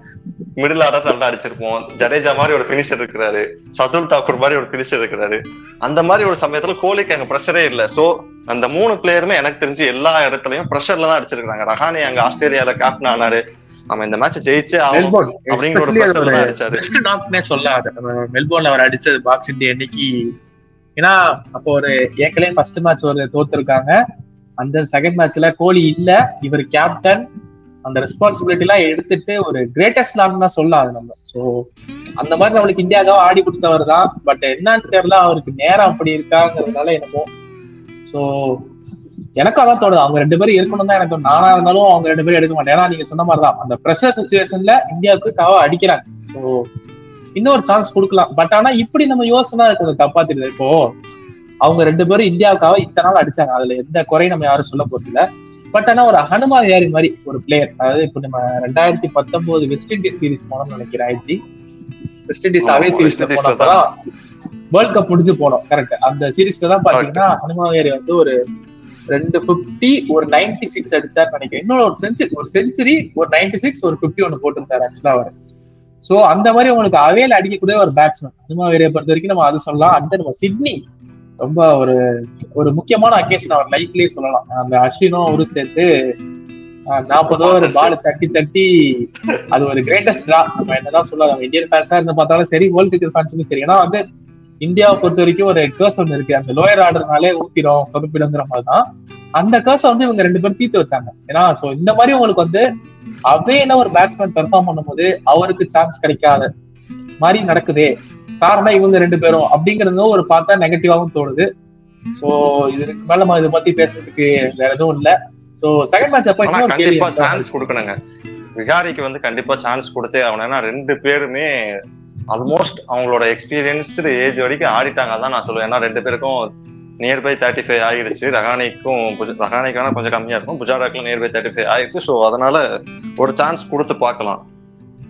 மிடில் ஆர்டர் நல்லா அடிச்சிருப்போம். ஜடேஜா மாதிரி ஒரு பினிஷர் இருக்கிறாரு. சதுல் தாக்கூர் மாதிரி ஒரு பினிஷர் இருக்கிறாரு. அந்த மாதிரி ஒரு சமயத்துல கோலிக்கு அங்க ப்ரெஷரே இல்லை. சோ அந்த மூணு பிளேயருமே எனக்கு தெரிஞ்சு எல்லா இடத்துலயும் ப்ரெஷர்ல தான் அடிச்சிருக்காங்க ரஹானி அங்க ஆஸ்திரேலியால கேப்டன் ஆனாரு. நம்ம இந்த மேட்ச் ஜெயிச்சே அப்படிங்கிற ஒரு ஒரு தான் அடிச்சாரு. நாக்னே சொல்லாது. மெல்போர்ன்ல அவர் அடிச்சது பாக்ஸிங் டே அன்னைக்கு. ஏன்னா அப்போ ஒரு ஏற்கனவே ஃபர்ஸ்ட் மேட்ச் ஒரு தோத்துருக்காங்க. அந்த செகண்ட் மேட்ச்ல கோலி இல்ல. இவர் கேப்டன் அந்த ரெஸ்பான்சிபிலிட்டி எல்லாம் எடுத்துட்டு ஒரு கிரேட்டஸ்ட் நாக் தான் சொல்லலாம் அது நம்ம. சோ அந்த மாதிரி நம்மளுக்கு இந்தியாவுக்காக ஆடி கொடுத்தவர் தான். பட் என்னன்னு தெரியல அவருக்கு நேரம் அப்படி இருக்காங்கிறதுனால என்னமோ சோ எனக்கும் அதான் தோணுது. அவங்க ரெண்டு பேரும் இருக்கணும் தான் எனக்கு. நானா இருந்தாலும் அவங்க ரெண்டு பேரும் எடுக்க மாட்டேன் ஏன்னா நீங்க சொன்ன மாதிரி தான். அந்த ப்ரெஷர் சுச்சுவேஷன்ல இந்தியாவுக்கு காவ அடிக்கிறாங்க. சோ இன்னொரு சான்ஸ் கொடுக்கலாம். பட் ஆனா இப்படி நம்ம யோசனை கொஞ்சம் தப்பா தெரியுது. இப்போ அவங்க ரெண்டு பேரும் இந்தியாவுக்காக இத்தனை நாள் அடிச்சாங்க. அதுல எந்த குறையும் நம்ம யாரும் சொல்ல போறதில்ல பட் ஆனா ஒரு ஹனுமா வியாரி மாதிரி ஒரு பிளேயர் அதாவது இப்போ நம்ம ரெண்டாயிரத்தி பத்தொன்பது வெஸ்ட் இண்டீஸ் சீரிஸ் போனோம்னு நினைக்கிறேன் வெஸ்ட் இண்டீஸ் அவே ல போனப்பதான் வேர்ல்ட் கப் முடிஞ்சு போனோம் கரெக்ட் அந்த சீரிஸ்ல தான் பாத்தீங்கன்னா ஹனுமா வியாரி வந்து ஒரு ரெண்டு பிப்டி ஒரு நைன்டி சிக்ஸ் அடிச்சார் நினைக்கிறேன். இன்னொரு ஒரு செஞ்சுரி ஒரு செஞ்சுரி ஒரு நைன்டி சிக்ஸ் ஒரு பிப்டி ஒன்னு போட்டிருந்தாரு ஆக்சுவலா அவர். சோ அந்த மாதிரி உங்களுக்கு அவையில அடிக்கக்கூடிய ஒரு பேட்ஸ்மேன் ஹனுமா வியாரியை பொறுத்த வரைக்கும் நம்ம அது சொல்லலாம். அந்த நம்ம சிட்னி ரொம்ப ஒரு ஒரு முக்கியமான அக்கேஷன் அவர் லைஃப்லயே சொல்லலாம். அந்த அஸ்வினும் அவரும் சேர்த்து நாற்பது ஓவர் பால் தட்டி தட்டி அது ஒரு கிரேட்டஸ்ட் ட்ரா நம்ம என்னதான் சொல்லலாம் நம்ம இந்தியன் ஃபேன்ஸா இருந்து பார்த்தாலும் சரி வேர்ல்டு கிரிக்கெட் ஃபேன்ஸுக்கும் சரி. ஏன்னா வந்து இந்தியாவை பொறுத்த வரைக்கும் ஒரு கேர்ஸ் ஒன்று இருக்கு. அந்த லோயர் ஆர்டர்னாலே ஊத்திரும் சொதப்பிடுங்கிற மாதிரி தான். அந்த கேர்ஸை வந்து இவங்க ரெண்டு பேரும் தீர்த்து வச்சாங்க. ஏன்னா சோ இந்த மாதிரி உங்களுக்கு வந்து அவேல ஒரு பேட்ஸ்மேன் பெர்ஃபார்ம் பண்ணும்போது அவருக்கு சான்ஸ் கிடைக்காத மாதிரி நடக்குதே. காரணம் இவங்க ரெண்டு பேரும் அப்படிங்கறதும் ஒரு பார்த்தா நெகட்டிவாவும் தோணுது. சோ இதுக்கு மேல நம்ம இதை பத்தி பேசுறதுக்கு வேற எதுவும் இல்ல. சோ செகண்ட் மேட்ச் அப்ப கண்டிப்பா சான்ஸ் கொடுக்கணுங்க. விகாரிக்கு வந்து கண்டிப்பா சான்ஸ் கொடுத்தே ஏன்னா ரெண்டு பேருமே ஆல்மோஸ்ட் அவங்களோட எக்ஸ்பீரியன்ஸ்டு ஏஜ் வரைக்கும் ஆடிட்டாங்க தான் நான் சொல்லுவேன். ஏன்னா ரெண்டு பேருக்கும் நியர் பை தேர்ட்டி ஃபைவ் ஆகிடுச்சு ரகானிக்கும் புஜ- ரகானிக்கான கொஞ்சம் கம்மியா இருக்கும். புஜாராக்கும் நியர்பை தேர்ட்டி ஃபைவ் ஆயிடுச்சு. ஸோ அதனால ஒரு சான்ஸ் கொடுத்து பார்க்கலாம்.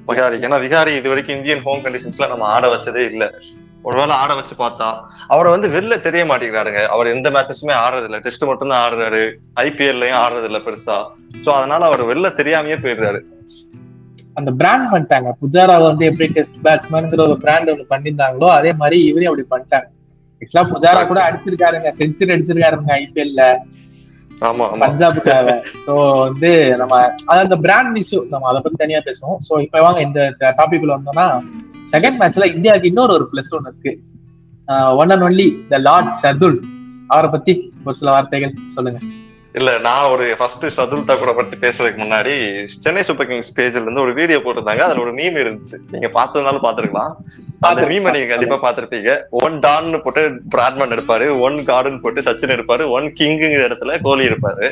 விகாரி ஏன்னா விகாரி இது வரைக்கும் இந்தியன் ஹோம் கண்டிஷன்ஸ்ல நம்ம ஆட வச்சதே இல்ல. ஒருவேளை ஆட வச்சு பார்த்தா அவரை வந்து வெளில தெரிய மாட்டேங்கிறாருங்க. அவர் எந்த மேட்சஸுமே ஆடுறதில்ல. டெஸ்ட் மட்டும் தான் ஆடுறாரு ஐபிஎல்லையும் ஆடுறதில்ல பெருசா. சோ அதனால அவர் வெளில தெரியாமயே போயிடுறாரு. அந்த பிராண்ட் பண்ணிட்டாங்க புஜாரா வந்து எப்படி டெஸ்ட் பேட்ஸ்மேன்ங்கிற ஒரு பிராண்ட் ஒன்று பண்ணியிருந்தாங்களோ அதே மாதிரி இவரையும் அப்படி பண்ணிட்டாங்க. ஆக்சுவலா புஜாரா கூட அடிச்சிருக்காருங்க செஞ்சுரி அடிச்சிருக்காருங்க ஐபிஎல்ல பஞ்சாபுக்காக. சோ வந்து நம்ம அது அந்த பிராண்ட் இஷ்யூ நம்ம அதை பத்தி தனியா பேசுவோம். சோ இப்ப வாங்க இந்த டாபிக்ல வந்தோம்னா செகண்ட் மேட்ச்ல இந்தியாவுக்கு இன்னொரு ஒரு பிளஸ் ஒன்று இருக்கு. One and only the lord Shardul அவரை பத்தி ஒரு சில வார்த்தைகள் சொல்லுங்க. இல்ல நான் ஒரு ஃபர்ஸ்ட் சதுல் தாக்கூட பத்தி பேசுறதுக்கு முன்னாடி சென்னை சூப்பர் கிங்ஸ் பேஜ்ல இருந்து ஒரு வீடியோ போட்டிருந்தாங்க. அதுல ஒரு மீம் இருந்துச்சு. நீங்க பார்த்ததுனாலும் பாத்துருக்கலாம் அந்த மீமை நீங்க கண்டிப்பா பாத்திருப்பீங்க ஒன் டான்னு போட்டு பிராட்மன் எடுப்பாரு. ஒன் கார்டன் போட்டு சச்சின் எடுப்பாரு. ஒன் கிங்குங்கிற இடத்துல கோலி இருப்பாரு.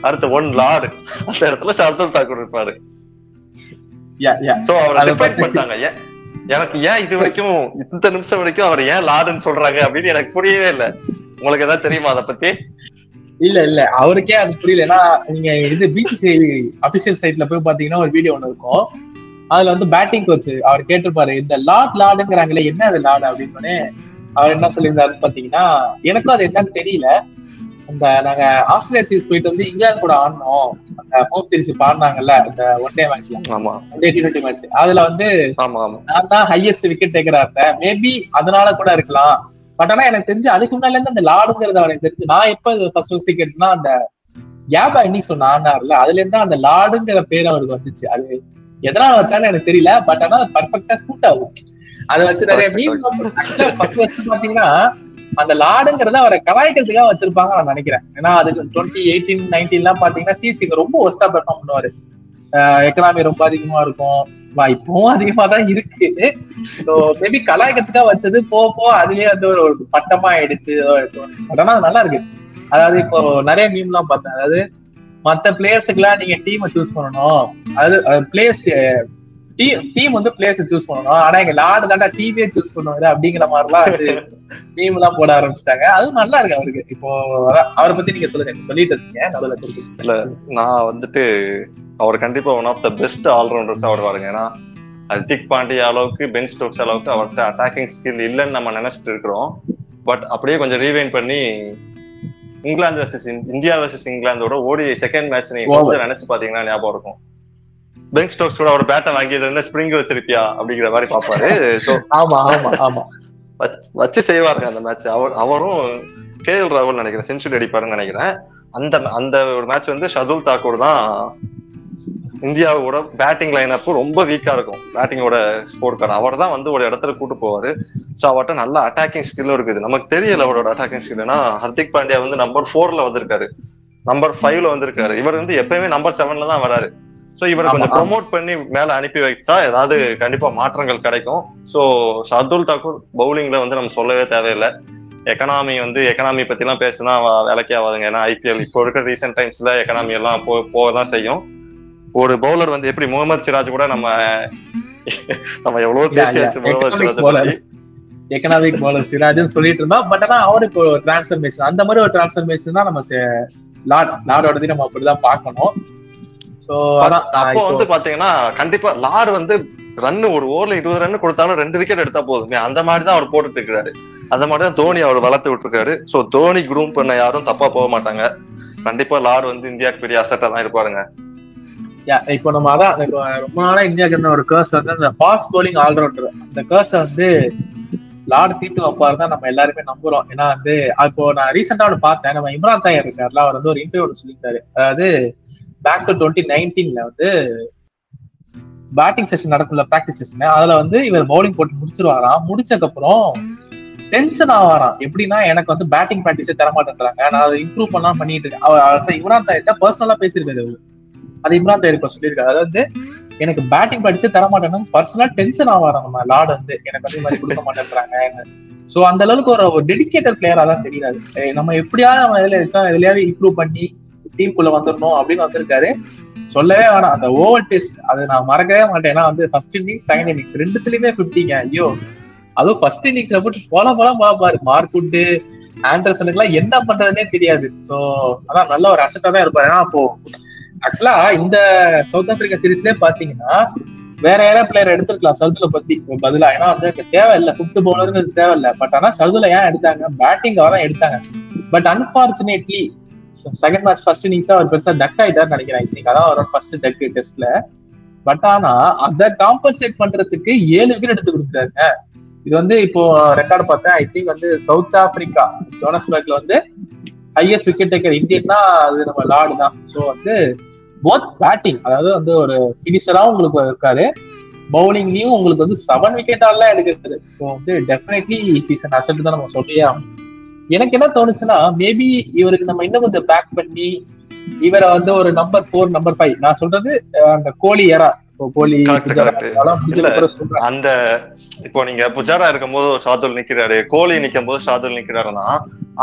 அடுத்து ஒன் லார்டு அந்த இடத்துல சர்துல் தாக்கூர் இருப்பாரு. சோ அவரை டிஃபைன் பண்ணிட்டாங்க. ஏன்? எனக்கு ஏன் இது வரைக்கும் இந்த நிமிஷம் வரைக்கும் அவர் ஏன் லார்டுன்னு சொல்றாங்க அப்படின்னு எனக்கு புரியவே இல்ல. உங்களுக்கு ஏதாவது தெரியுமா அதை பத்தி? இல்ல இல்ல. அவருக்கே அது புரியல. ஏன்னா நீங்க இது பிசிசி அபிஷியல் சைட்ல போய் பாத்தீங்கன்னா ஒரு வீடியோ ஒண்ணு இருக்கும். அதுல வந்து பேட்டிங் கோச் அவர் கேட்டிருப்பாரு இந்த லாட் லாடுங்கிறாங்களே என்ன அது லாடு அப்படின்னு அவர் என்ன சொல்லியிருந்தாருன்னு பாத்தீங்கன்னா எனக்கும் அது என்னன்னு தெரியல. இந்த நாங்க ஆஸ்திரேலியா சீரிஸ் போயிட்டு வந்து இங்கிலாந்து கூட ஆடினோம். அந்த ஹோம் சீரிஸ் இப்ப ஆடினாங்கல்ல இந்த ஒன் டே மேட்ச்ல ஒன் டே டி மேட்ச் அதுல வந்து நான் தான் ஹையஸ்ட் விக்கெட் டேக்கரா இருந்தேன். மேபி அதனால கூட இருக்கலாம். பட் ஆனா எனக்கு தெரிஞ்சு அதுக்கு முன்னால இருந்து அந்த லாடுங்கிறது அவனுக்கு தெரிஞ்சு நான் எப்ப ஃபர்ஸ்ட் ஃபர்ஸ்ட் கேட்டேன்னா அந்த கேபா இன்னிங்ஸ் ஒன்று ஆனார்ல அதுல இருந்து அந்த லாடுங்கிற பேர் அவருக்கு வந்துச்சு. அது எதனால வச்சாலும் எனக்கு தெரியல பட் ஆனா அது பர்ஃபெக்டா சூட் ஆகும். அதை வச்சு நிறைய மீன் ஃபர்ஸ்ட் ஃபர்ஸ்ட் பாத்தீங்கன்னா அந்த லாடுங்கிறத அவரை கலாய்க்கிறதுக்காக வச்சிருப்பாங்க நான் நினைக்கிறேன். ஏன்னா அதுக்கு டுவெண்ட்டி எயிட்டீன் நைன்டீன் எல்லாம் பாத்தீங்கன்னா சிசிங்க ரொம்ப ஒஸ்டா பெர்ஃபார்ம் பண்ணுவாரு. எக்கனாமி ரொம்ப அதிகமா இருக்கும். வா, இப்பவும் அதிகமா தான் இருக்கு. ஸோ மேபி கலாய்க்கிறதுக்காக வச்சது போக போக அதுலயே வந்து ஒரு ஒரு பட்டமா ஆயிடுச்சு பட் ஆனா அது நல்லா இருக்கு அதாவது இப்போ நிறைய மீம் எல்லாம் பார்த்தேன். அதாவது மத்த பிளேயர்ஸுக்கு எல்லாம் நீங்க டீமை சூஸ் பண்ணணும். அது பிளேயர்ஸ் டீம் டீம் வந்து பிளேயர்ஸ் சூஸ் பண்ணணும். ஆனா எங்க லாடு தாண்டா டீமே சூஸ் பண்ணுவாரு அப்படிங்கிற மாதிரிலாம் அது மீம் எல்லாம் போட ஆரம்பிச்சிட்டாங்க. அதுவும் நல்லா இருக்கு அவருக்கு. இப்போ அவரை பத்தி நீங்க சொல்லுங்க. சொல்லிட்டு இருக்கீங்க. நடுவில் இல்ல நான் வந்துட்டு அவர் கண்டிப்பா one of the best allrounders அவர் வருங்க ஏன்னா ஹர்திக் பாண்டியா அளவுக்கு பென் ஸ்டோக்ஸ் அளவுக்கு அவர்கிட்ட அட்டாக்கிங் ஸ்கில் இல்லைன்னு நம்ம நினைச்சிட்டு இருக்கிறோம். பட் அப்படியே கொஞ்சம் ரீவைன் பண்ணி இங்கிலாந்து வர்சஸ் இந்தியா வர்சஸ் இங்கிலாந்தோட ஓடி செகண்ட் மேட்ச் நீங்க. கொஞ்சம் நினைச்சு பாத்தீங்கன்னா ஞாபகம் இருக்கும். பென் ஸ்டோக்ஸ் கூட அவர் பேட்டை வாங்கியது என்ன? ஸ்ப்ரிங் வச்சிருப்பியா அப்படிங்கிற மாதிரி பாப்பாரு சோ ஆமா ஆமா ஆமா. வச்சு செய்வாருங்க அந்த மேட்ச் அவர் அவரும் கே எல் ராகுல் நினைக்கிறேன். செஞ்சுரி அடிப்பாருன்னு நினைக்கிறேன். அந்த அந்த ஒரு மேட்ச் வந்து ஷதுல் தாக்கூர் தான் இந்தியாவோட பேட்டிங் லைனப் ரொம்ப வீக்கா இருக்கும். பேட்டிங்கோட ஸ்போர்ட் கார்டு அவர் தான் வந்து ஒரு இடத்துல கூட்டு போவாரு. ஸோ அவர்கிட்ட நல்ல அட்டாக்கிங் ஸ்கில் இருக்குது. நமக்கு தெரியல அவரோட அட்டாக்கிங் ஸ்கில்னா ஹர்திக் பாண்டியா வந்து நம்பர் ஃபோர்ல வந்திருக்காரு. நம்பர் ஃபைவ்ல வந்திருக்காரு. இவர் வந்து எப்பயுமே நம்பர் செவன்ல தான் வராரு. ஸோ இவரை கொஞ்சம். ப்ரொமோட் பண்ணி மேல அனுப்பி வச்சா ஏதாவது கண்டிப்பா மாற்றங்கள் கிடைக்கும். ஸோ ஷர்துல் தாக்கூர் பவுலிங்ல வந்து நம்ம சொல்லவே தேவையில்லை. எக்கனாமி வந்து எக்கனாமி பத்தி எல்லாம் பேசினா வேலைக்கே ஆகாதுங்க. ஏன்னா ஐபிஎல் இப்போ இருக்கிற ரீசெண்ட் டைம்ஸ்ல எக்கனாமி எல்லாம் போ போக தான் செய்யும். ஒரு பவுலர் வந்து எப்படி முகமது சிராஜ் கூட நம்ம நம்ம எவ்வளவு. பேசியாச்சு முகமது Economic சிராஜ். பத்தி. எக்கனாமிக் பவுலர் சிராஜ்னு சொல்லிட்டு இருந்தோம். பட் ஆனா அவருக்கு ஒரு டிரான்ஸ்ஃபர்மேஷன் அந்த மாதிரி ஒரு டிரான்ஸ்ஃபர்மேஷன் தான் நம்ம செ- லார்ட் லார்டோடதையும் நம்ம அப்படிதான் பார்க்கணும். சோ அதான் அப்போ வந்து பாத்தீங்கன்னா கண்டிப்பா லார்டு வந்து ரன் ஒரு ஓவர்ல இருபது ரன் கொடுத்தாலும் ரெண்டு விக்கெட் எடுத்தா போதுமே. அந்த மாதிரி தான் அவர் போட்டுட்டு இருக்காரு அந்த மாதிரி தான் தோனி அவர் வளர்த்து விட்டுருக்காரு. சோ தோனி குரூம் பண்ண யாரும் தப்பா போக மாட்டாங்க. கண்டிப்பா லார்டு வந்து இந்தியாவுக்கு பெரிய அசட்டா தான் இருப்பாருங்க. இப்போ நம்ம அதான் ரொம்ப நாளா இந்தியாவுக்கு இருந்த ஒரு கேர்ஸ் வந்து அந்த ஃபாஸ்ட் bowling ஆல்ரவுண்டர் அந்த கேர்ஸை வந்து லார்டு தீர்த்து வைப்பாரு தான் நம்ம எல்லாருமே நம்புறோம். ஏன்னா வந்து இப்போ நான் ரீசெண்டா ஒன்று பார்த்தேன். நம்ம இம்ரான் தாயர் இருக்காருல அவர் வந்து ஒரு இன்டர்வியூ சொல்லியிருந்தாரு. அதாவது பேக் டு டுவெண்ட்டி நைன்டீன்ல வந்து பேட்டிங் செஷன் நடக்குள்ள ப்ராக்டிஸ் செஷன் அதுல வந்து இவர் பவுலிங் போட்டு முடிச்சிருவாராம். முடிச்சதுக்கு அப்புறம் டென்ஷன் ஆவாராம். எப்படின்னா எனக்கு வந்து பேட்டிங் ப்ராக்டிஸே தர மாட்டேன்றாங்க நான் அதை இம்ப்ரூவ் பண்ணலாம் பண்ணிட்டு இருக்கேன். அவர் இம்ரான் தாயிட்ட பர்சனலா பேசியிருக்காரு அவர் அது இம்ரான் தாயர் இப்ப சொல்லியிருக்காரு. அதாவது எனக்கு பேட்டிங் ப்ராக்டிஸே தர மாட்டேன்னு பர்சனலா டென்ஷன் ஆவாராம் நம்ம லார்டு வந்து. எனக்கு வந்து மாதிரி கொடுக்க மாட்டேன்றாங்க. சோ அந்த அளவுக்கு ஒரு டெடிக்கேட்டட் பிளேயரா தான் தெரியாது. நம்ம எப்படியாவது நம்ம இதுல எதுலயாவது இம்ப்ரூவ் பண்ணி டீமுக்குள்ள வந்துடணும் அப்படின்னு வந்திருக்காரு. சொல்லவே வேணாம். அந்த ஓவர் டெஸ்ட் அதை நான் மறக்கவே மாட்டேன். ஏன்னா வந்து ஃபர்ஸ்ட் இன்னிங்ஸ் செகண்ட் இன்னிங்ஸ் ரெண்டுத்துலயுமே பிப்டிங்க ஐயோ. அதுவும் ஃபர்ஸ்ட் இன்னிங்ஸ்ல போட்டு போல போல பாப்பாரு மார்க்குட்டு ஆண்டர்சனுக்கு எல்லாம் என்ன பண்றதுன்னே தெரியாது. சோ அதான் நல்ல ஒரு அசட்டா தான் இருப்பாரு. ஏன்னா அப்போ ஆக்சுவலா இந்த சவுத் ஆப்பிரிக்கா சீரீஸ்லயே பாத்தீங்கன்னா வேற யாரா பிளேயர் எடுத்திருக்கலாம். சர்துல பத்தி. பதிலா. ஏன்னா வந்து தேவையில்லை. ஃபிஃப்த் பவுலருக்கு தேவையில்லை. பட் ஆனா சர்துல ஏன் எடுத்தாங்க? பேட்டிங் தான் எடுத்தாங்க. But unfortunately second match first innings அவர் பெருசா டக் ஆயிட்டாரு நினைக்கிறேன். இன்னைக்கு அதான் அவரோட ஃபர்ஸ்ட் டக் டெஸ்ட்ல பட் ஆனா அதை காம்பன்சேட் பண்றதுக்கு ஏழு விக்கெட் எடுத்து கொடுத்தாருங்க இது வந்து இப்போ ரெக்கார்டு பார்த்தேன். ஐ திங்க் வந்து சவுத் ஆப்பிரிக்கா ஜோனஸ்பர்க்ல வந்து ஹையஸ்ட் விக்கெட் டேக்கர் இந்தியன்னா அது நம்ம லார்டு தான். ஸோ வந்து போத் பேட்டிங் அதாவது வந்து ஒரு ஃபினிஷராகவும் உங்களுக்கு இருக்காரு. பவுலிங்லயும் உங்களுக்கு வந்து செவன் விக்கெட் ஆல்லாம் எடுக்கிறது. ஸோ வந்து டெஃபினெட்லி இஸ் அன் அசட் தான் நம்ம சொல்லியே ஆகணும். எனக்கு என்ன தோணுச்சுன்னா மேபி இவருக்கு நம்ம இன்னும் கொஞ்சம் பேக் பண்ணி இவரை வந்து ஒரு நம்பர் ஃபோர் நம்பர் ஃபைவ் நான் சொல்றது அந்த கோலி சொல்றேன். அந்த இப்போ நீங்க புஜாரா இருக்கும்போது ஒரு ஷாதுல் நிக்கிறாரு கோலி நிக்கும் போது ஷாதுல் நிக்கிறாருன்னா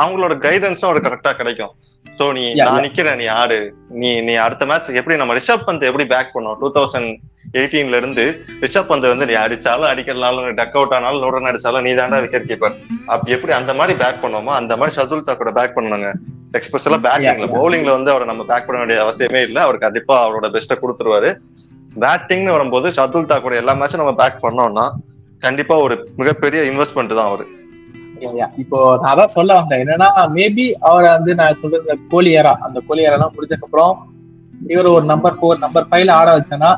அவங்களோட கைடன்ஸும் அவருக்கு கரெக்டா கிடைக்கும். சோ நீ நான். நிக்கிறேன் நீ ஆடு. நீ நீ அடுத்த மேட்ச் எப்படி நம்ம ரிஷப் பந்த் எப்படி பேக் பண்ணோம்? டூ தௌசண்ட் எயிட்டீன்ல இருந்து ரிஷப் பந்த் வந்து நீ அடிச்சாலும் அடிக்கலனாலும் டக் அவுட் ஆனாலும் ரன் அடிச்சாலும் நீ தாண்டா விக்கெட் கீப்பர் அப்படி எப்படி அந்த மாதிரி பேக் பண்ணோமோ அந்த மாதிரி ஷதுல் தாக்கூட பேக் பண்ணணுங்க. எக்ஸ்பெஷலா பேட்டிங்ல. பவுலிங்ல வந்து அவரை நம்ம பேக் பண்ண வேண்டிய அவசியமே இல்லை. அவர் கண்டிப்பா அவரோட பெஸ்ட்டை கொடுத்துருவாரு. பேட்டிங்னு வரும்போது ஷதுல் தாக்கூட எல்லா மேட்சும் நம்ம பேக் பண்ணோம்னா கண்டிப்பா ஒரு மிகப்பெரிய இன்வெஸ்ட்மெண்ட் தான் அவரு. இப்போ நான் அதான் சொல்ல வந்தேன். என்னன்னா மேபி அவரை வந்து நான் சொல்றது கோலி ஏரா அந்த கோலி ஏராலாம் முடிஞ்சதுக்கு அப்புறம் இவர் ஒரு நம்பர் ஃபோர் நம்பர் ஃபைவ்ல ஆட வச்சேன்னா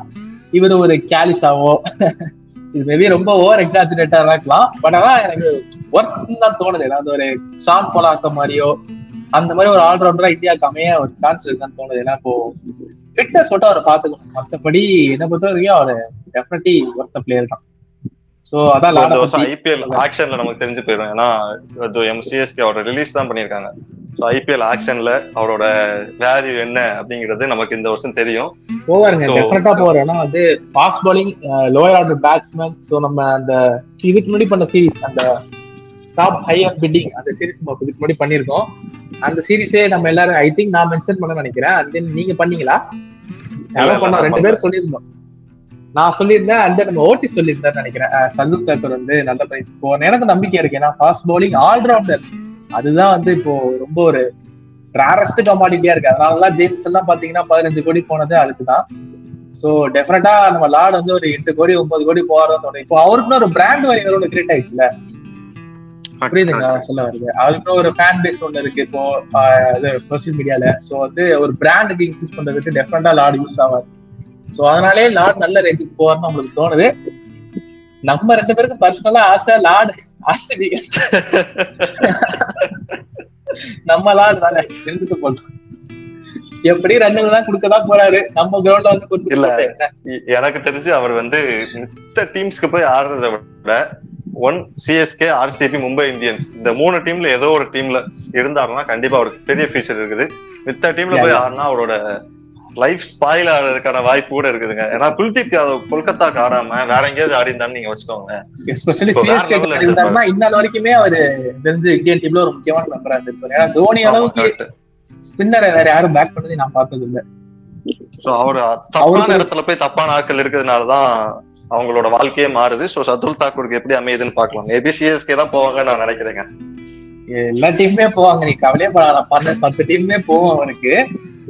இவர் ஒரு கேலிஸாவோ *laughs* இது மேபி ரொம்ப ஓவர் எக்ஸாஜினேட்டா இருக்கலாம். பட் ஆனா எனக்கு ஒர்க் தான் தோணுது. ஏதாவது ஒரு ஷான் போலாக்க மாதிரியோ அந்த மாதிரி ஒரு ஆல்ரவுண்டரா இந்தியாவுக்கு அமைய ஒரு சான்ஸ் இருக்குன்னு தோணுது. ஏன்னா இப்போ ஃபிட்னஸ் மட்டும் அவரை பாத்துக்கணும் மற்றபடி என்ன பொறுத்த வரைக்கும் அவர் டெஃபினெட்லி ஒர்த்த பிளேயர் தான். சோ அதான் வருஷம் ஐபிஎல் ஆக்ஷன்ல நமக்கு தெரிஞ்சு போயிடும் ஏன்னா எம்சிஎஸ்கே அவரோட ரிலீஸ் தான் பண்ணிருக்காங்க ஐபிஎல் ஆக்ஷன்ல அவரோட வேல்யூ என்ன அப்படிங்கிறது நமக்கு இந்த வருஷம் தெரியும். போவாருங்க டெஃபினட்டா போவாரு ஏன்னா வந்து fast bowling lower order batsman so நம்ம அந்த இதுக்கு முன்னாடி பண்ண சீரிஸ் அந்த டாப் ஹையர் பிட்டிங் அந்த சீரிஸ் நம்ம இதுக்கு முன்னாடி பண்ணியிருக்கோம். அந்த சீரிஸே நம்ம எல்லாரும் ஐ திங்க் நான் மென்ஷன் பண்ண நினைக்கிறேன். அண்ட் தென் நீங்க பண்ணீங்களா? பண்ணோம் ரெண்டு பேரும் சொல்லியிருந்தோம். நான் சொல்லியிருந்தேன் அண்ட் நம்ம ஓட்டி சொல்லியிருந்தேன் நினைக்கிறேன். சந்துக் தாக்கர் வந்து நல்ல பிரைஸ் போன எனக்கு நம்பிக்கை இருக்கு. ஏன்னா ஃபாஸ்ட் பவுலிங் ஆல்ரவுண்டர் அதுதான் வந்து இப்போ ரொம்ப ஒரு ரேரஸ்ட் கமாடிட்டியா இருக்கு. அதனாலதான் ஜேம்ஸ் எல்லாம் பாத்தீங்கன்னா பதினஞ்சு கோடி போனது அதுக்கு தான் சோ டெஃபினட்டா நம்ம லார்டு வந்து ஒரு எட்டு கோடி ஒன்பது கோடி தோணும் இப்போ அவருக்குன்னு ஒரு பிராண்ட் வரி ஒன்று கிரியேட் ஆயிடுச்சுல. புரியுதுங்க சொல்ல வருது அவருக்கு ஒரு ஃபேன் பேஸ் ஒன்று இருக்கு இப்போ சோசியல் மீடியால சோ வந்து ஒரு பிராண்டுக்கு இன்க்ரீஸ் பண்றதுக்கு டெஃபினட்டா லார்டு யூஸ் ஆவார். சோ அதனாலே லார்டு நல்ல ரேஞ்சுக்கு போவார்னு நம்மளுக்கு தோணுது. நம்ம ரெண்டு பேருக்கும் பர்சனலா ஆசை லார்டு ஆசை நம்ம லார்டு தானே இருந்துட்டு போட்டோம் எப்படி ரன்னுங்க தான் கொடுக்கதான் போறாரு. நம்ம கிரவுண்ட்ல வந்து கொடுத்து இல்ல. எனக்கு தெரிஞ்சு அவர் வந்து மித்த டீம்ஸ்க்கு போய் ஆடுறத விட one CSK RCB Mumbai Indians இந்த மூணு டீம்ல ஏதோ ஒரு டீம்ல இருந்தாருன்னா கண்டிப்பா அவருக்கு பெரிய ஃபியூச்சர் இருக்குது. மித்த டீம்ல போய் ஆடினா அவரோட லைஃப் ஸ்பாயில் ஆகிறதுக்கான வாய்ப்பு கூட இருக்குதுங்க. ஏன்னா குல்தீப் யாதவ் கொல்கத்தாக்கு ஆடாம வேற எங்கேயாவது ஆடி இருந்தான்னு நீங்க வச்சுக்கோங்க எஸ்பெஷலி இன்னொரு வரைக்குமே அவரு தெரிஞ்சு இந்தியன் டீம்ல ஒரு முக்கியமான மெம்பரா இருந்திருப்பாரு. ஏன்னா தோனி அளவுக்கு ஸ்பின்னரை வேற யாரும் பேக் பண்ணதை நான் பார்த்தது இல்ல சோ அவர் தப்பான இடத்துல போய் தப்பான ஆட்கள் இருக்கிறதுனாலதான் அவங்களோட வாழ்க்கையே மாறுது. சோ சதுல் தாக்கூருக்கு எப்படி அமையுதுன்னு பார்க்கலாம். மேபி சிஎஸ்கே தான் போவாங்கன்னு நான் நினைக்கிறேங்க. எல்லா டீமுமே போவாங்க. நீ கவலையே பண்ண பத்து டீமுமே போவோம் அவருக்கு.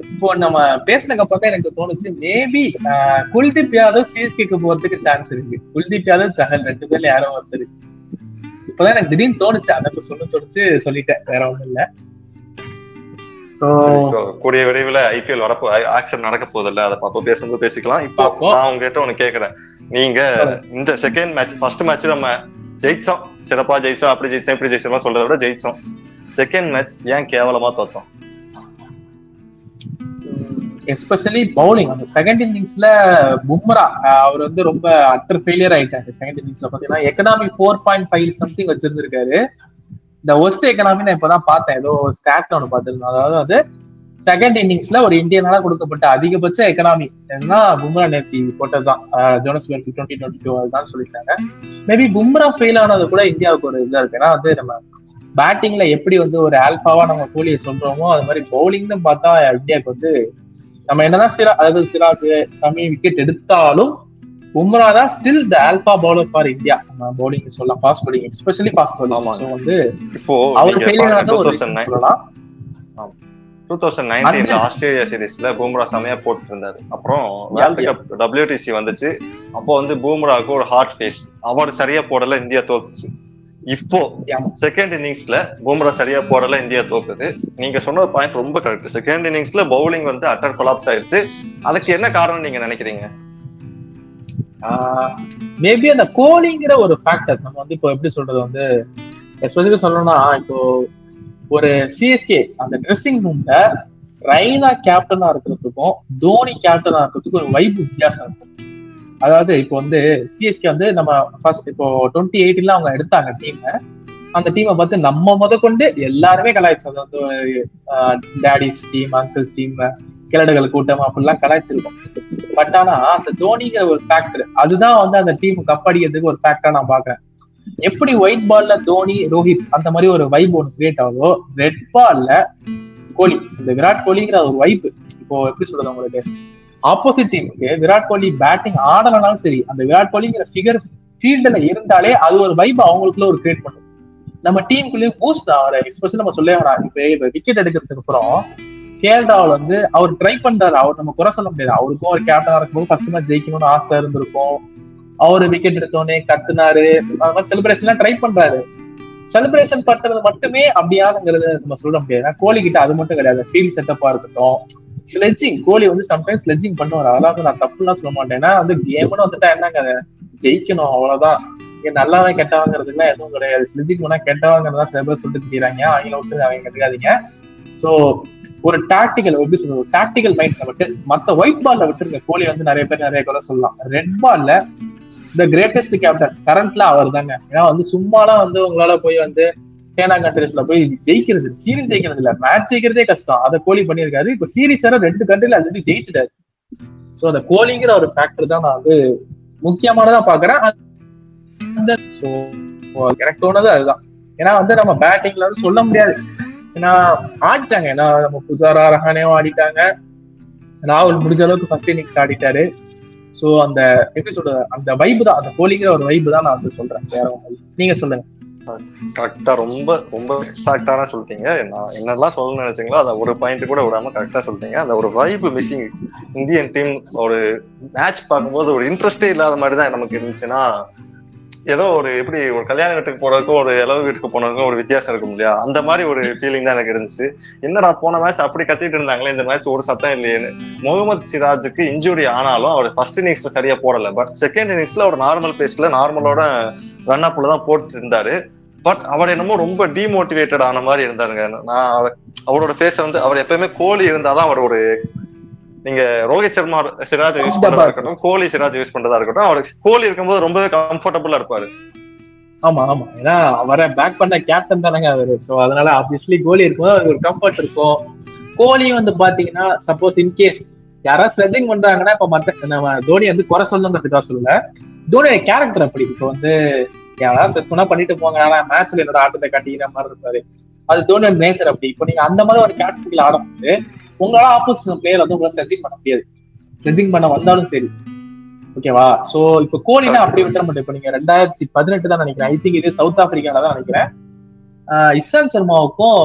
இப்போ நம்ம பேசினதுக்கு அப்புறம் எனக்கு தோணுச்சு மேபி குல்தீப் யாதவ் சிஎஸ்கேக்கு போறதுக்கு சான்ஸ் இருக்கு. குல்தீப் யாதவ் சஹல் ரெண்டு பேர்ல யாரோ ஒருத்தர். இப்பதான் எனக்கு திடீர்னு தோணுச்சு. அதை சொல்ல தோணுச்சு சொல்லிட்டேன். வேற ஒண்ணும் இல்ல. கூடிய விரைவில் ஐபிஎல் வரப்போ ஆக்ஷன் நடக்க போதில்ல அதை அப்போ பேசும்போது பேசிக்கலாம். இப்போ பார்ப்போம். நான் உங்ககிட்ட ஒண்ணு கேக்குறேன். நீங்க இந்த செகண்ட் மேட்ச் ஃபர்ஸ்ட் மேட்ச் நம்ம ஜெயிச்சோம். சிறப்பா ஜெயிச்சோம். அப்படி ஜெயிச்சோம் இப்படி ஜெயிச்சோம் சொல்றதை விட ஜெயிச்சோம். செகண்ட் மேட்ச் ஏன் கேவலமா தோத்தோம்? எஸ்பெஷலி பவுலிங் அந்த செகண்ட் இன்னிங்ஸ்ல பும்ரா அவர் வந்து ரொம்ப அட்டர் ஃபெயிலியர் ஆயிட்டாரு. செகண்ட் இன்னிங்ஸ்ல பாத்தீங்கன்னா economy four point five something வச்சிருந்திருக்காரு. இந்த ஒஸ்ட் எக்கனாமி நான் இப்பதான் பார்த்தேன். ஏதோ ஸ்டாட்ல ஒன்று பார்த்துருந்தேன். அதாவது வந்து செகண்ட் இன்னிங்ஸ்ல ஒரு இந்தியனால கொடுக்கப்பட்ட அதிகபட்ச எக்கனாமி என்ன பும்ரா நேத்தி போட்டதுதான். ஜோனஸ்பர்க் டுவெண்ட்டி டுவெண்ட்டி டூ அதுதான் சொல்லிட்டாங்க மேபி பும்ரா ஃபெயில் ஆனது கூட இந்தியாவுக்கு ஒரு இதா இருக்கு. ஏன்னா வந்து நம்ம பேட்டிங்ல எப்படி வந்து ஒரு ஆல்பாவா நம்ம கோலியை சொல்றோமோ அது மாதிரி பவுலிங்னு பார்த்தா இந்தியாவுக்கு வந்து நம்ம என்னதான் சிரா அதாவது சிராஜ் சமி விக்கெட் எடுத்தாலும் பும்ரா தான் still the alpha bowler for India நம்ம பவுலிங் சொல்லலாம் fast bowling especially fast bowling. வந்து இப்போ அவர் ஃபெயிலியர் ஆனது ஒரு சொல்லலாம். டூ தௌசண்ட் நைன்டீன்ல ஆஸ்திரேலியா சீரீஸ்ல பூம்ரா செமையா போட்டு இருந்தாரு அப்புறம் வேர்ல்டு. கப் டபிள்யூடிசி வந்துச்சு. அப்போ வந்து பூம்ராவுக்கு ஒரு ஹார்ட் ஃபேஸ் அவர் சரியா போடல இந்தியா தோத்துச்சு. இப்போ. செகண்ட் இன்னிங்ஸ்ல பூம்ரா சரியா போடல இந்தியா தோக்குது. நீங்க சொன்ன பாயிண்ட் ரொம்ப கரெக்ட் செகண்ட் இன்னிங்ஸ்ல பவுலிங் வந்து அட்டர் கொலாப்ஸ் ஆயிருச்சு. அதுக்கு என்ன காரணம் நீங்க நினைக்கிறீங்க? மேபி அந்த கோலிங்கிற ஒரு ஃபேக்டர் நம்ம வந்து இப்போ எப்படி சொல்றது வந்து எஸ்பெஷலி சொல்லணும்னா இப்போ ஒரு சிஎஸ்கே அந்த ட்ரெஸ்ஸிங் ரூம்ல ரைனா கேப்டனா இருக்கிறதுக்கும் தோனி கேப்டனா இருக்கிறதுக்கும் ஒரு வைப் வித்தியாசம் இருக்கும். அதாவது இப்போ வந்து சிஎஸ்கே வந்து நம்ம ஃபர்ஸ்ட் இப்போ டுவெண்ட்டி எயிட்டில அவங்க எடுத்தாங்க டீம் அந்த டீமை பார்த்து நம்ம முத கொண்டு எல்லாருமே கலாய்ச்சோம் அது வந்து டேடிஸ் டீம் அங்கிள்ஸ் டீம் கிழடுகள் கூட்டம் அப்படிலாம் கலாய்ச்சிருக்கோம். பட் ஆனா அந்த தோனிங்கிற ஒரு ஃபேக்டர் அதுதான் வந்து அந்த டீம் கப் அடிக்கிறதுக்கு ஒரு ஃபேக்டரா நான் பாக்குறேன் எப்படி ஒயிட் பால்ல தோனி ரோஹித் அந்த மாதிரி ஒரு வைப் ஒன்று கிரியேட் ஆகுதோ ரெட் பால்ல கோலி இந்த விராட் கோலிங்கிற ஒரு வைப் இப்போ எப்படி சொல்றது உங்களுக்கு? ஆப்போசிட் டீமுக்கு விராட் கோலி பேட்டிங் ஆடலனாலும் சரி அந்த விராட் கோலிங்கிற ஃபிகர் ஃபீல்டுல இருந்தாலே அது ஒரு வைப் அவங்களுக்குள்ள ஒரு கிரியேட் பண்ணும். நம்ம டீமுக்குள்ளேயே பூஸ்ட் தான் அவரை எக்ஸ்பெஷல் நம்ம சொல்ல வேணாம். இப்போ இப்போ விக்கெட் எடுக்கிறதுக்கு அப்புறம் கேஎல் ராகுல் வந்து அவர் ட்ரை பண்றாரு. அவர் நம்ம குறை சொல்ல முடியாது. அவருக்கும் ஒரு கேப்டனா இருக்கும்போது ஃபர்ஸ்ட் மேட்ச் ஜெயிக்கணும்னு ஆசை இருந்திருக்கும். அவரு விக்கெட் எடுத்தோடனே கத்துனாரு. அந்த மாதிரி செலிப்ரேஷன் ட்ரை பண்றாரு. செலிப்ரேஷன் பண்றது மட்டுமே அப்படியானுங்கிறத நம்ம சொல்ல முடியாது. ஏன்னா கோலி கிட்ட அது மட்டும் கிடையாது. ஃபீல்ட் செட்டப்பா இருக்கட்டும். ஸ்லெட்ஜிங் கோலி வந்து சம்டைம்ஸ் ஸ்லெட்ஜிங் பண்ணுவார். அதெல்லாம் நான் தப்புலாம் சொல்ல மாட்டேன். ஏன்னா வந்து கேம்னு வந்துட்டா என்னங்க ஜெயிக்கணும் அவ்வளவுதான். இங்க நல்லாவே கெட்டவங்கிறதுக்குலாம் எதுவும் கிடையாது. ஸ்லெட்ஜிங் பண்ணா கெட்டவங்கிறதா சில பேர் சொல்லிட்டு தெரியாங்க அவங்கள விட்டு அவங்க கட்டுக்காதீங்க. சோ ஒரு டாக்டிக்கல் எப்படி சொல்றது? டாக்டிக்கல் மைண்ட்ல விட்டு மத்த ஒயிட் பால்ல விட்டுருங்க. கோலி வந்து நிறைய பேர் நிறைய குறை சொல்லலாம். ரெட் பால்ல த கிரேட்டஸ்ட் கேப்டன் கரண்ட்ல அவர் தாங்க ஏன்னா வந்து சும்மாலாம் வந்து உங்களால போய் வந்து சேனா கண்ட்ரிஸ்ல போய் ஜெயிக்கிறது சீரீஸ் ஜெயிக்கிறது இல்ல மேட்ச் ஜெயிக்கிறதே கஷ்டம். அதை கோலி பண்ணியிருக்காரு. இப்போ சீரீஸ் வேற ரெண்டு கண்ட்ரில ஆல்ரெடி ஜெயிச்சிட்டாரு. சோ அந்த கோலிங்கிற ஒரு ஃபேக்டர் தான் நான் வந்து முக்கியமானதா பாக்குறேன் அந்த ஸோ எனக்கு தோணுது அதுதான். ஏன்னா வந்து நம்ம பேட்டிங்ல வந்து சொல்ல முடியாது. ஏன்னா ஆடிட்டாங்க. ஏன்னா நம்ம புஜாரா ரஹானேவும் ஆடிட்டாங்க. ராகுல் முடிஞ்ச அளவுக்கு ஃபர்ஸ்ட் இன்னிங்ஸ் ஆடிட்டாரு. சோ அந்த எப்படி சொல்றது அந்த வைப்பு தான் அந்த கோலிங்கிற ஒரு வைப்பு தான் நான் வந்து சொல்றேன். வேற ஒண்ணும் நீங்க சொல்லுங்க. கரெக்டா ரொம்ப ரொம்ப எக்ஸாக்டான சொல்லிட்டீங்க. நான் என்னெல்லாம் சொல்லணும்னு நினைச்சீங்களோ அதை ஒரு பாயிண்ட் கூட விடாம கரெக்டா சொல்லிட்டீங்க. அந்த ஒரு வைப் மிஸ்ஸிங் இந்தியன் டீம் ஒரு மேட்ச் பார்க்கும்போது ஒரு இன்ட்ரெஸ்டே இல்லாத மாதிரி தான் நமக்கு இருந்துச்சுன்னா ஏதோ ஒரு எப்படி ஒரு கல்யாண வீட்டுக்கு போறதுக்கும் ஒரு இளவு வீட்டுக்கு போனதுக்கும் ஒரு வித்தியாசம் இருக்கும் இல்லையா? அந்த மாதிரி ஒரு ஃபீலிங் தான் எனக்கு இருந்துச்சு. என்னடா போன மேட்ச் அப்படி கத்திட்டு இருந்தாங்களே இந்த மேட்ச் ஒரு சத்தம் இல்லையேன்னு. முகமது சிராஜுக்கு இன்ஜுரி ஆனாலும் அவர் ஃபர்ஸ்ட் இன்னிங்ஸ்ல சரியா போடல. பட் செகண்ட் இன்னிங்ஸ்ல ஒரு நார்மல் பேஸ்ல நார்மலோட ரன் அப்ல தான் போட்டு இருந்தாரு. பட் அவர் என்னமோ ரொம்ப டிமோட்டிவேட்டட் ஆன மாதிரி இருந்தாருங்க. நான் அவரோட பேச வந்து அவர் எப்பயுமே கோலி இருந்தாதான் அவர் ஒரு நீங்க ரோஹித் சர்மா சிராஜ் யூஸ் பண்றதா இருக்கட்டும் கோலி சிராஜ் யூஸ் பண்றதா இருக்கட்டும் அவருக்கு கோலி இருக்கும்போது ரொம்பவே கம்ஃபர்டபுளா இருப்பாரு. ஆமா ஆமா. ஏன்னா அவரை பேக் பண்ண கேப்டன் தானங்க அவரு. சோ அதனால ஆப்வியஸ்லி கோலி இருக்கும்போது அவருக்கு ஒரு கம்ஃபர்ட் இருக்கும். கோலியும் வந்து பாத்தீங்கன்னா சப்போஸ் இன்கேஸ் யாராவது ஸ்லெஜிங் பண்றாங்கன்னா இப்ப மத்த நம்ம தோனி வந்து குறை சொல்லணுங்கிறதுக்காக சொல்லல. தோனியோட கேரக்டர் அப்படி. இப்போ வந்து யாராவது பண்ணா பண்ணிட்டு போங்க. மேட்ச்ல என்னோட ஆட்டத்தை காட்டிக்கிற மாதிரி இருப்பாரு. அது தோனியோட நேச்சர் அப்படி. இப்போ நீங்க அந்த மாதிரி ஒரு கேரக்டர்ல ஆடும்போது உங்களால ஆப்போசிஷன் பிளேயர் வந்து உங்களால ஸ்லெஜிங் பண்ண முடியாது. ஸ்லெஜிங் பண்ண வந்தாலும் சரி. ஓகேவா சோ இப்ப கோலினா அப்படி விட்டுற மாட்டேன். இப்ப நீங்க ரெண்டாயிரத்தி பதினெட்டு தான் நினைக்கிறேன். ஐ திங்க் இது சவுத் ஆப்பிரிக்கால தான் நினைக்கிறேன். இஸ்லான் சர்மாவுக்கும்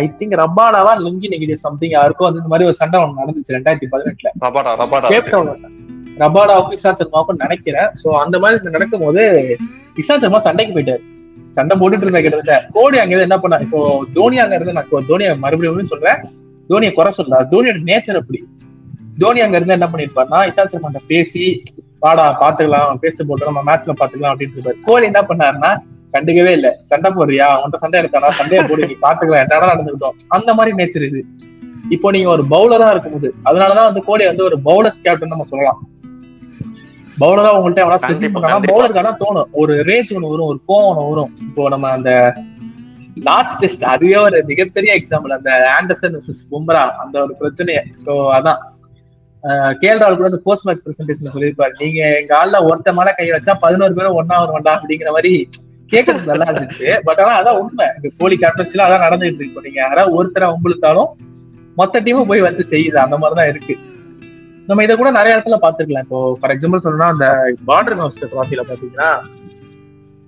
ஐ திங்க் ரப்பாடாவா லுங்கி நெகிடிவ் சம்திங் யாருக்கும் இந்த மாதிரி ஒரு சண்டை ஒன்று நடந்துச்சு ரெண்டாயிரத்தி பதினெட்டுல. ரபாடா ரபாடா கேப் டவுன் ரபாடாவுக்கும் இஸ்லான் சர்மாவுக்கும் நினைக்கிறேன். சோ அந்த மாதிரி நடக்கும்போது இஸ்லான் சர்மா சண்டைக்கு போயிட்டாரு. சண்டை போட்டுட்டு இருந்தா கிட்டத்தட்ட. கோடி அங்க என்ன பண்ணா இப்போ தோனி அங்க இருந்து நான் தோனியை மறுபடியும் சொல்றேன். தோனியை குறை சொல்ல தோனியோட நேச்சர் அப்படி. தோனி அங்க இருந்து என்ன பண்ணிருப்பாருன்னா இஷாந்த் சர்மா பேசி வாடா பாத்துக்கலாம் பேசிட்டு போட்டு நம்ம மேட்ச்ல பாத்துக்கலாம் அப்படின்னு இருப்பாரு. கோலி என்ன பண்ணாருன்னா கண்டுக்கவே இல்ல. சண்டை போடுறியா? உன்ட்ட சண்டை எடுத்தானா? சண்டையை போடு நீ பாத்துக்கலாம். என்னடா நடந்துக்கிட்டோம்? அந்த மாதிரி நேச்சர் இது. இப்போ நீங்க ஒரு பவுலரா இருக்கும்போது அதனாலதான் வந்து கோலி வந்து ஒரு பவுலர்ஸ் கேப்டன் நம்ம சொல்லலாம். பவுலரா உங்கள்ட்ட எவ்வளவு ஸ்பெசிஃபிக் பண்ணா. பவுலருக்கு அதான் தோணும். ஒரு ரேஞ்ச் ஒன்று வரும் ஒரு கோவம் ஒன்று வரும். இப்போ நம்ம அந்த லாஸ்ட் டெஸ்ட் அதுவே ஒரு மிகப்பெரிய எக்ஸாம்பிள் அந்த ஆண்டர்சன் விசஸ் பும்ரா அந்த ஒரு பிரச்சனையை. சோ அதான். கேஎல் ராகுல் கூட அந்த போஸ்ட் மேட்ச் பிரசன்டேஷன் சொல்லியிருப்பாரு. நீங்க எங்க ஆள்ல ஒருத்த மேல கை வச்சா பதினோரு பேரும் ஒன்னா வருவாண்டா அப்படிங்கிற மாதிரி கேட்கறது நல்லா இருந்துச்சு. பட் ஆனா அதான் உண்மை. இந்த போலி கேப்டன்சில அதான் நடந்துட்டு இருக்கு. நீங்க யாராவது ஒருத்தரை உங்களுத்தாலும் மொத்த டீமும் போய் வச்சு செய்யுது. அந்த மாதிரிதான் இருக்கு. நம்ம இதை கூட நிறைய இடத்துல பாத்துக்கலாம் இப்போ ஃபார் எக்ஸாம்பிள் சொல்லணும்னா அந்த பார்டர் கவுன்சில் ட்ராஃபில பாத்தீங்கன்னா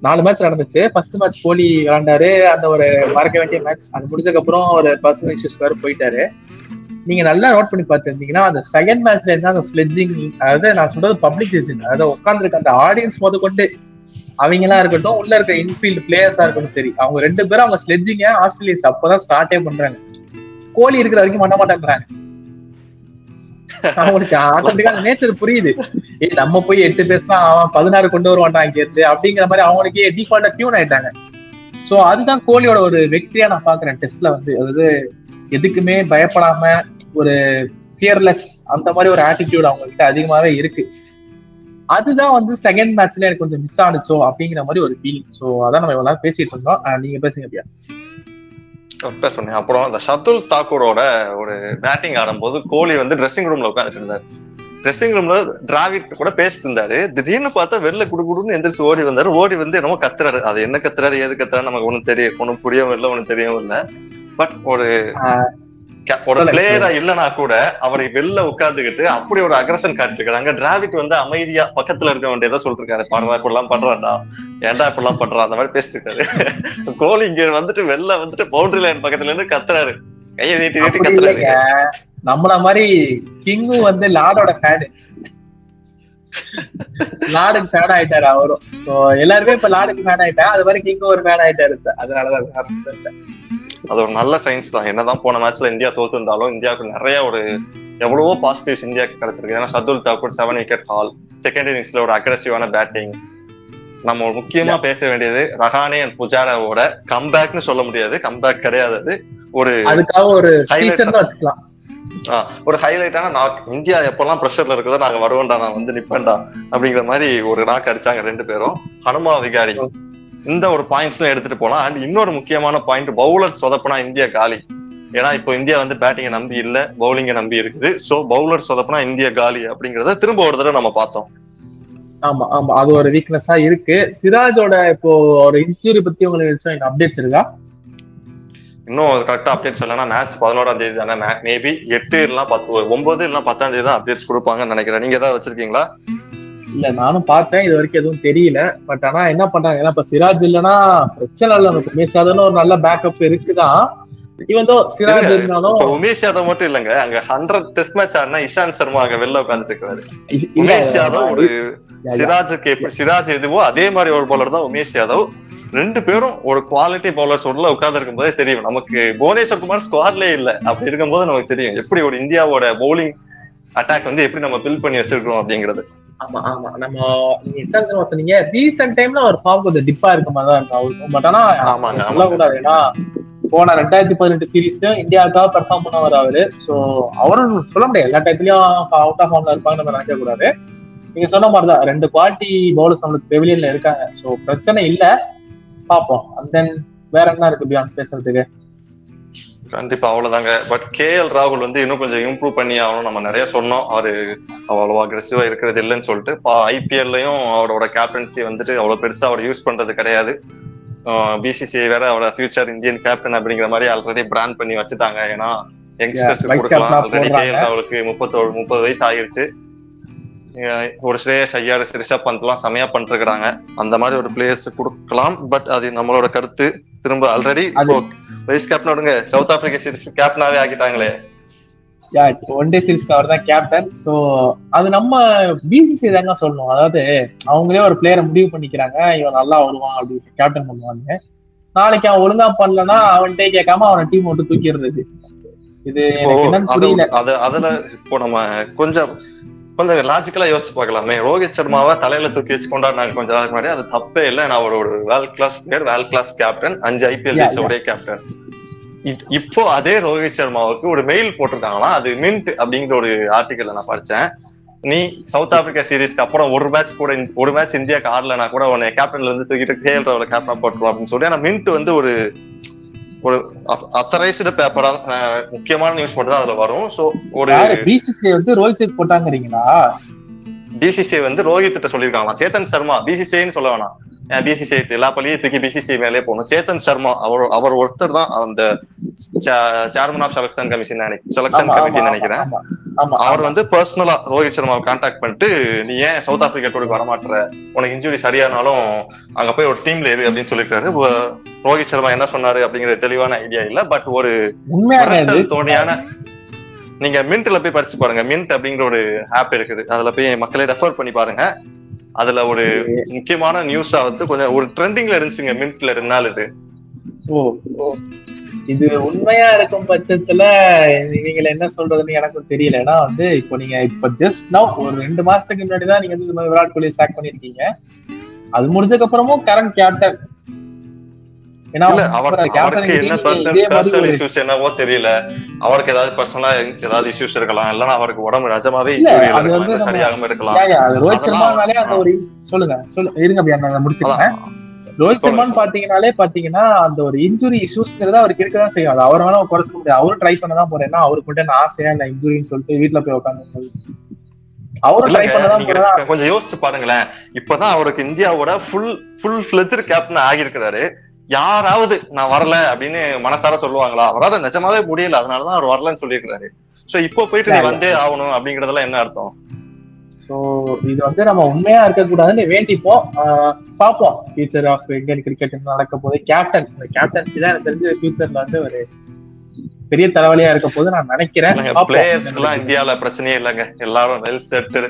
நாலு மேட்ச் நடந்துச்சு. ஃபர்ஸ்ட் மேட்ச் கோலி விளாண்டாரு அந்த ஒரு மறக்க வேண்டிய மேட்ச் அது முடிஞ்சதுக்கப்புறம் ஒரு பர்சனல் இஷ்யூஸ் வேறு போயிட்டாரு. நீங்க நல்லா நோட் பண்ணி பார்த்துருந்தீங்கன்னா அந்த செகண்ட் மேட்ச்ல இருந்தா அந்த ஸ்லெட்ஜிங் அதாவது நான் சொல்றது பப்ளிக் ரீசன் அதாவது உட்காந்துருக்க அந்த ஆடியன்ஸ் முத கொண்டு அவங்களா இருக்கட்டும் உள்ள இருக்க இன்ஃபீல்டு பிளேயர்ஸா இருக்கட்டும் சரி அவங்க ரெண்டு பேரும் அவங்க ஸ்லெட்ஜிங்க ஆஸ்திரேலியஸ் அப்பதான் ஸ்டார்டே பண்றாங்க. கோலி இருக்கிற வரைக்கும் பண்ண மாட்டேங்கிறாங்க அவங்களுக்கு ஆட்டோமேட்டிக்கா நேச்சர் புரியுது. ஏய் நம்ம போய் எட்டு பேசினா அவன் பதினாறு கொண்டு வருவான்டா இங்க இருந்து அப்படிங்கிற மாதிரி அவங்களுக்கே டிஃபால்ட்டா டியூன் ஆயிட்டாங்க. சோ அதுதான் கோலியோட ஒரு வெற்றியா நான் பாக்குறேன் டெஸ்ட்ல வந்து. அதாவது எதுக்குமே பயப்படாம ஒரு ஃபியர்லெஸ் அந்த மாதிரி ஒரு ஆட்டிடியூட் அவங்க கிட்ட அதிகமாவே இருக்கு. அதுதான் வந்து செகண்ட் மேட்ச்ல எனக்கு கொஞ்சம் மிஸ் ஆனிச்சோ அப்படிங்கிற மாதிரி ஒரு ஃபீலிங் சோ அதான் நம்ம இவ்வளவு பேசிட்டு இருந்தோம். நீங்க பேசுங்க அப்படியா கரெக்டா சொன்னேன். அப்புறம் அந்த ஷத்துல் தாக்கூரோட ஒரு பேட்டிங் ஆடும்போது கோலி வந்து ட்ரெஸ்ஸிங் ரூம்ல உட்காந்துட்டு இருந்தாரு. ட்ரெஸ்ஸிங் ரூம்ல டிராவிட் கூட பேசிட்டு இருந்தாரு. திடீர்னு பார்த்தா வெளில குடுக்குடுன்னு எந்திரிச்சு ஓடி வந்தாரு. ஓடி வந்து என்னமோ கத்துறாரு. அது என்ன கத்துறாரு ஏது கத்துறாரு நமக்கு ஒன்னும் தெரியும் ஒண்ணும் புரியவும் இல்லை ஒன்னும் தெரியவும் இல்லை. பட் ஒரு ஒரு பிளேயரா இல்லனா கூட அவரை வெளில உட்கார்ந்துகிட்டு அப்படி ஒரு அக்ரஷன் காட்டிருக்காங்க டிராவிட் வந்து அமைதியா பக்கத்துல இருக்க வேண்டியதா சொல்லிருக்காரு பண்றா இப்படிலாம் பண்றான்டா. ஏன்டா இப்படிலாம் பண்றான்? அந்த மாதிரி பேசிட்டு இருக்காரு *laughs* கோலி இங்க வந்துட்டு வெளில வந்துட்டு பவுண்டரி லைன் பக்கத்துல இருந்து கத்துறாரு. கையை நீட்டி நீட்டி அப்படி கத்துறாரு. நம்மள மாதிரி கிங்கும் வந்து லார்டோட ஃபேனு லார்டுக்கு ஃபேன் ஆயிட்டாரு அவரும். எல்லாருமே இப்ப லார்டுக்கு ஃபேன் ஆயிட்டா அது மாதிரி கிங்கும் ஒரு ஃபேன் ஆயிட்டாரு. அதனாலதான். அது ஒரு நல்ல சயின்ஸ் தான். என்னதான் போன மேட்ச்ல இந்தியா தோத்து இருந்தாலும் இந்தியாவுக்கு நிறைய ஒரு எவ்வளவோ பாசிட்டிவ்ஸ் இந்தியாவுக்கு கிடைச்சிருக்கு. ஏன்னா Shardul Thakur seven wicket haul second இன்னிங்ஸ்ல ஒரு அக்ரெசிவான பேட்டிங் நம்ம முக்கியமா பேச வேண்டியது ரஹானே அண்ட் புஜாராவோட கம்பேக்னு சொல்ல முடியாது. கம்பேக் கிடையாது. அது ஒரு அதுக்காக ஒரு வச்சுக்கலாம். ஒரு ஹைலைட்டான நாக் இந்தியா எப்பெல்லாம் ப்ரெஷர்ல இருக்குதோ நாங்க வருவோம்டா நான் வந்து நிப்பேன்டா அப்படிங்கிற மாதிரி ஒரு நாக் அடிச்சாங்க ரெண்டு பேரும். ஹனுமா விகாரி. இந்த ஒரு பாயிண்ட்ஸ்லாம் எடுத்துட்டு போலாம். அண்ட் இன்னொரு முக்கியமான பாயிண்ட் பவுலர் சொதப்புனா இந்தியா காலி. ஏன்னா இப்போ இந்தியா வந்து பேட்டிங்கை நம்பி இல்ல பவுலிங்கை நம்பி இருக்குது. சோ பவுலர் சொதப்புனா இந்தியா காலி அப்படிங்கறத திரும்ப ஒரு தடவை நம்ம பார்த்தோம். ஆமா ஆமா. அது ஒரு வீக்னஸா இருக்கு. சிராஜோட இப்போ ஒரு இன்ஜுரி பத்தி உங்களுக்கு அப்டேட்ஸ் இருக்கா? இன்னும் கரெக்டா அப்டேட்ஸ் இல்லைன்னா மேட்ச் பதினோராம் தேதி தானே மேபி எட்டு இல்லைன்னா பத்து ஒன்பது இல்லைன்னா பத்தாம் தேதி தான் அப்டேட்ஸ் கொடுப்பாங்கன்னு நினைக்கிறேன். நீங்க ஏதாவது வச்சிருக்கீங்களா? இல்ல நானும் பார்த்தேன் இது வரைக்கும் எதுவும் தெரியல. பட் ஆனா என்ன பண்றாங்க? ஏன்னா இப்ப சிராஜ் இல்லைன்னா பிரச்சனை இல்லை நமக்கு. உமேஷ் யாதவ்னு ஒரு நல்ல பேக்கப் இருக்குதான் இவன் தோ சிராஜ் இருந்தாலும் உமேஷ் யாதவ் மட்டும் இல்லங்க. அங்க ஹண்ட்ரட் டெஸ்ட் மேட்ச் ஆடினா இஷாந்த் சர்மா அங்க வெளில உட்காந்துட்டு இருக்காரு உமேஷ் யாதவ் ஒரு சிராஜுக்கு சிராஜ் எதுவோ அதே மாதிரி ஒரு பவுலர் தான் உமேஷ் யாதவ். ரெண்டு பேரும் ஒரு குவாலிட்டி பவுலர்ஸ் உள்ள உட்கார்ந்து இருக்கும் போதே தெரியும். நமக்கு புவனேஸ்வர் குமார் ஸ்குவாட்லயே இல்ல. அப்படி இருக்கும்போது நமக்கு தெரியும். எப்படி ஒரு இந்தியாவோட பவுலிங் அட்டாக் வந்து எப்படி நம்ம பில்ட் பண்ணி வச்சிருக்கோம் அப்படிங்கிறது. ஆமா ஆமா. நம்ம நீங்க எக்ஸாம்பிள் சொன்னீங்க? ரீசெண்ட் டைம்ல ஒரு ஃபார்ம் கொஞ்சம் டிப்பா இருக்க மாதிரி தான் இருக்கும் பட் ஆனா. சொல்லக்கூடாது. ஏன்னா போன ரெண்டாயிரத்தி பதினெட்டு சீரீஸ்ல இந்தியாவுக்காக பெர்ஃபார்ம் பண்ணவர் அவரு. சோ அவரும் சொல்ல முடியாது. எல்லா டயத்துலயும் அவுட் ஆஃப் ஃபார்ம்ல இருப்பாங்க நம்ம நினைக்க கூடாது. நீங்க சொன்ன மாதிரிதான் ரெண்டு குவாலிட்டி பவுலர்ஸ் நம்மளுக்கு பெவிலியன்ல இருக்காங்க. சோ பிரச்சனை இல்ல. பாப்போம். அண்ட் தென் வேற என்ன இருக்கு பியாண்ட் பேசுறதுக்கு? கண்டிப்பா அவ்வளவுதாங்க. பட் கேஎல் ராகுல் வந்து இன்னும் கொஞ்சம் இம்ப்ரூவ் பண்ணி ஆகணும் நம்ம நிறைய சொன்னோம். அவரு அவ்வளவு அக்ரெசிவா இருக்கிறது இல்லைன்னு சொல்லிட்டு ஐபிஎல்லையும் அவரோட கேப்டன்சி வந்துட்டு அவ்வளவு பெருசா அவர் யூஸ் பண்றது கிடையாது. பிசிசிஐ வேற அவரோட ஃபியூச்சர் இந்தியன் கேப்டன் அப்படிங்கிற மாதிரி ஆல்ரெடி பிராண்ட் பண்ணி வச்சுட்டாங்க. ஏன்னா யங்ஸ்டர்ஸ் கொடுக்கலாம். ஆல்ரெடி போடுறாங்க. கேஎல் ராகுலுக்கு முப்பத்தோரு முப்பது வயசு ஆயிருச்சு. அஹ் ஒரு ஸ்ரேயஸ் ஐயாறு ரிஷப் பந்த் எல்லாம் செமையா பண்ணிருக்கிறாங்க. அந்த மாதிரி ஒரு பிளேயர்ஸ் கொடுக்கலாம். பட் அது நம்மளோட கருத்து. திரும்ப ஆல்ரெடி வைஸ் கேப்டன் விடுங்க சவுத் ஆப்பிரிக்கா சீரிஸ் கேப்டனாவே ஆக்கிட்டாங்களே. யா ஒன் டே சீரிஸ்க்கு அவர் தான் கேப்டன் சோ அது நம்ம பிசிசி தாங்க சொல்லணும். அதாவது அவங்களே ஒரு பிளேயரை முடிவு பண்ணிக்கிறாங்க. இவன் நல்லா வருவான் அப்படி கேப்டன் பண்ணுவாங்க. நாளைக்கு அவன் ஒழுங்கா பண்ணலன்னா அவன்கிட்டே கேட்காம அவனை டீம் விட்டு தூக்கிடுறது. இது அதுல இப்போ நம்ம கொஞ்சம் கொஞ்சம் லாஜிக்கலா யோசிச்சு பார்க்கலாமே. ரோஹித் சர்மாவை தலையில தூக்கி வச்சு கொண்டாடினாங்க கொஞ்ச நாளைக்கு முன்னாடி. அது தப்பே இல்லை. நான் ஒரு well class player well class captain அஞ்சு ஐபிஎல் ஜெயிச்ச ஒரே கேப்டன் இப்போ அதே ரோஹித் சர்மாவுக்கு ஒரு மெயில் போட்டிருக்காங்களாம். அது மின்ட் அப்படிங்கிற ஒரு ஆர்டிக்கல்ல நான் படிச்சேன். நீ சவுத் ஆப்பிரிக்கா சீரிஸ்க்கு அப்புறம் ஒரு மேட்ச் கூட ஒரு மேட்ச் இந்தியாக்கு ஆடலனா கூட உன்னை கேப்டன்ல இருந்து தூக்கிட்டு கேஎல் ராவல கேப்டனா போட்டுருவோம் அப்படின்னு சொல்லி. ஆனா மின்ட் வந்து ஒரு ஒரு அத்தரைஸ்டு பேப்பரா முக்கியமான நியூஸ் மட்டும் தான் அதுல வரும். சோ ஒரு யாரு? பிசிசி வந்து ரோஹித் சர்மா போட்டாங்கறீங்களா? பிசிசிஐ வந்து ரோஹித் கிட்ட சொல்லியிருக்காங்களாம். சேத்தன் சர்மா பிசிசிஐன்னு சொல்ல வேணாம். பிசிசிஐ எல்லா பள்ளியும் தூக்கி பிசிசிஐ மேலே போகணும் சேத்தன் சர்மா அவர் அவர் ஒருத்தர் தான் அந்த chairman of selection commission selection committee நினைக்கிறேன். அவர். வந்து பர்சனலா ரோஹித் சர்மாவை கான்டாக்ட் பண்ணிட்டு நீ ஏன் சவுத் ஆப்பிரிக்கா டூருக்கு வரமாட்டுற? உனக்கு இன்ஜுரி சரியானாலும் அங்க போய் ஒரு டீம்ல இரு அப்படின்னு சொல்லிருக்காரு வ- ரோஹித் சர்மா என்ன சொன்னாரு அப்படிங்கிற தெளிவான ஐடியா இல்ல. பட் ஒரு தோணியான நீங்க மின்ட்ல போய் படிச்சு பாருங்க. மின்ட் அப்படிங்கிற ஒரு ஆப் இருக்குது. அதுல போய் மக்களே ரெஃபர் பண்ணி பாருங்க. அதுல ஒரு முக்கியமான நியூஸா வந்து கொஞ்சம் ஒரு ட்ரெண்டிங்ல இருந்துச்சுங்க மின்ட்ல ரெண்டு நாள் இது. ஓ. இது உண்மையா இருக்கும் பட்சத்துல இவங்களை என்ன சொல்றதுன்னு எனக்கும் தெரியல. ஏன்னா வந்து இப்போ நீங்க இப்ப ஜஸ்ட் நவ் ஒரு ரெண்டு மாசத்துக்கு முன்னாடி தான் நீங்க வந்து விராட் கோலி ஸ்டாக் பண்ணிருக்கீங்க அது முடிஞ்சதுக்கு அப்புறமும் கரண்ட் கேப்டன் என்னவோ தெரியல. அவருக்கு ஏதாவது பர்சனலா ஏதாவது இஷ்யூஸ் இருக்கலாம். இல்லைன்னா அவருக்கு உடம்பு நிஜமாவே சரியாகாம இருக்கலாம். சொல்லுங்க சொல்லு இருங்க அப்படியே நான் முடிச்சுக்கிறேன். அதான். ரோஹித் சர்மான்னு பாத்தீங்கன்னாலே பாத்தீங்கன்னா அந்த ஒரு இன்ஜுரி இஷ்யூஸ்ங்கிறது அவருக்கு இருக்கதான் செய்யும். அது அவர் வேணா குறைச்சிக்க முடியாது. அவரும் ட்ரை பண்ண தான் போறேன் ஏன்னா அவருக்கு மட்டும் என்ன ஆசையா இல்ல இன்ஜுரின்னு சொல்லிட்டு வீட்டுல போய் உட்காந்து அவரும் கொஞ்சம் யோசிச்சு பாருங்களேன். இப்பதான் அவருக்கு இந்தியாவோட ஃபுல் ஃபுல் ஃபிளெஜர் கேப்டன் ஆகியிருக்கிறாரு. யாராவது நான் வரல அப்படின்னு மனசார சொல்லுவாங்களா? அவரால நிஜமாவே முடியல. அதனாலதான் அவர் வரலன்னு சொல்லியிருக்கிறாரு. சோ இப்போ போயிட்டு நீ. வந்தே ஆகணும் அப்படிங்கறதெல்லாம் என்ன அர்த்தம்? சோ இது வந்து நம்ம உண்மையா இருக்கக்கூடாதுன்னு வேண்டிப்போம். பாப்போம். ஃபியூச்சர் ஆஃப் இந்தியன் கிரிக்கெட் நடக்க போகுது. கேப்டன் இந்த கேப்டன்சி தான் எனக்கு தெரிஞ்சு ஃபியூச்சர்ல வந்து ஒரு பெரிய தலைவலியா இருக்க போது நான் நினைக்கிறேன் பாப்போம். பிளேயர்ஸ்க்கு எல்லாம் இந்தியால பிரச்சனையே இல்லைங்க. எல்லாரும் வெல் செட்டட்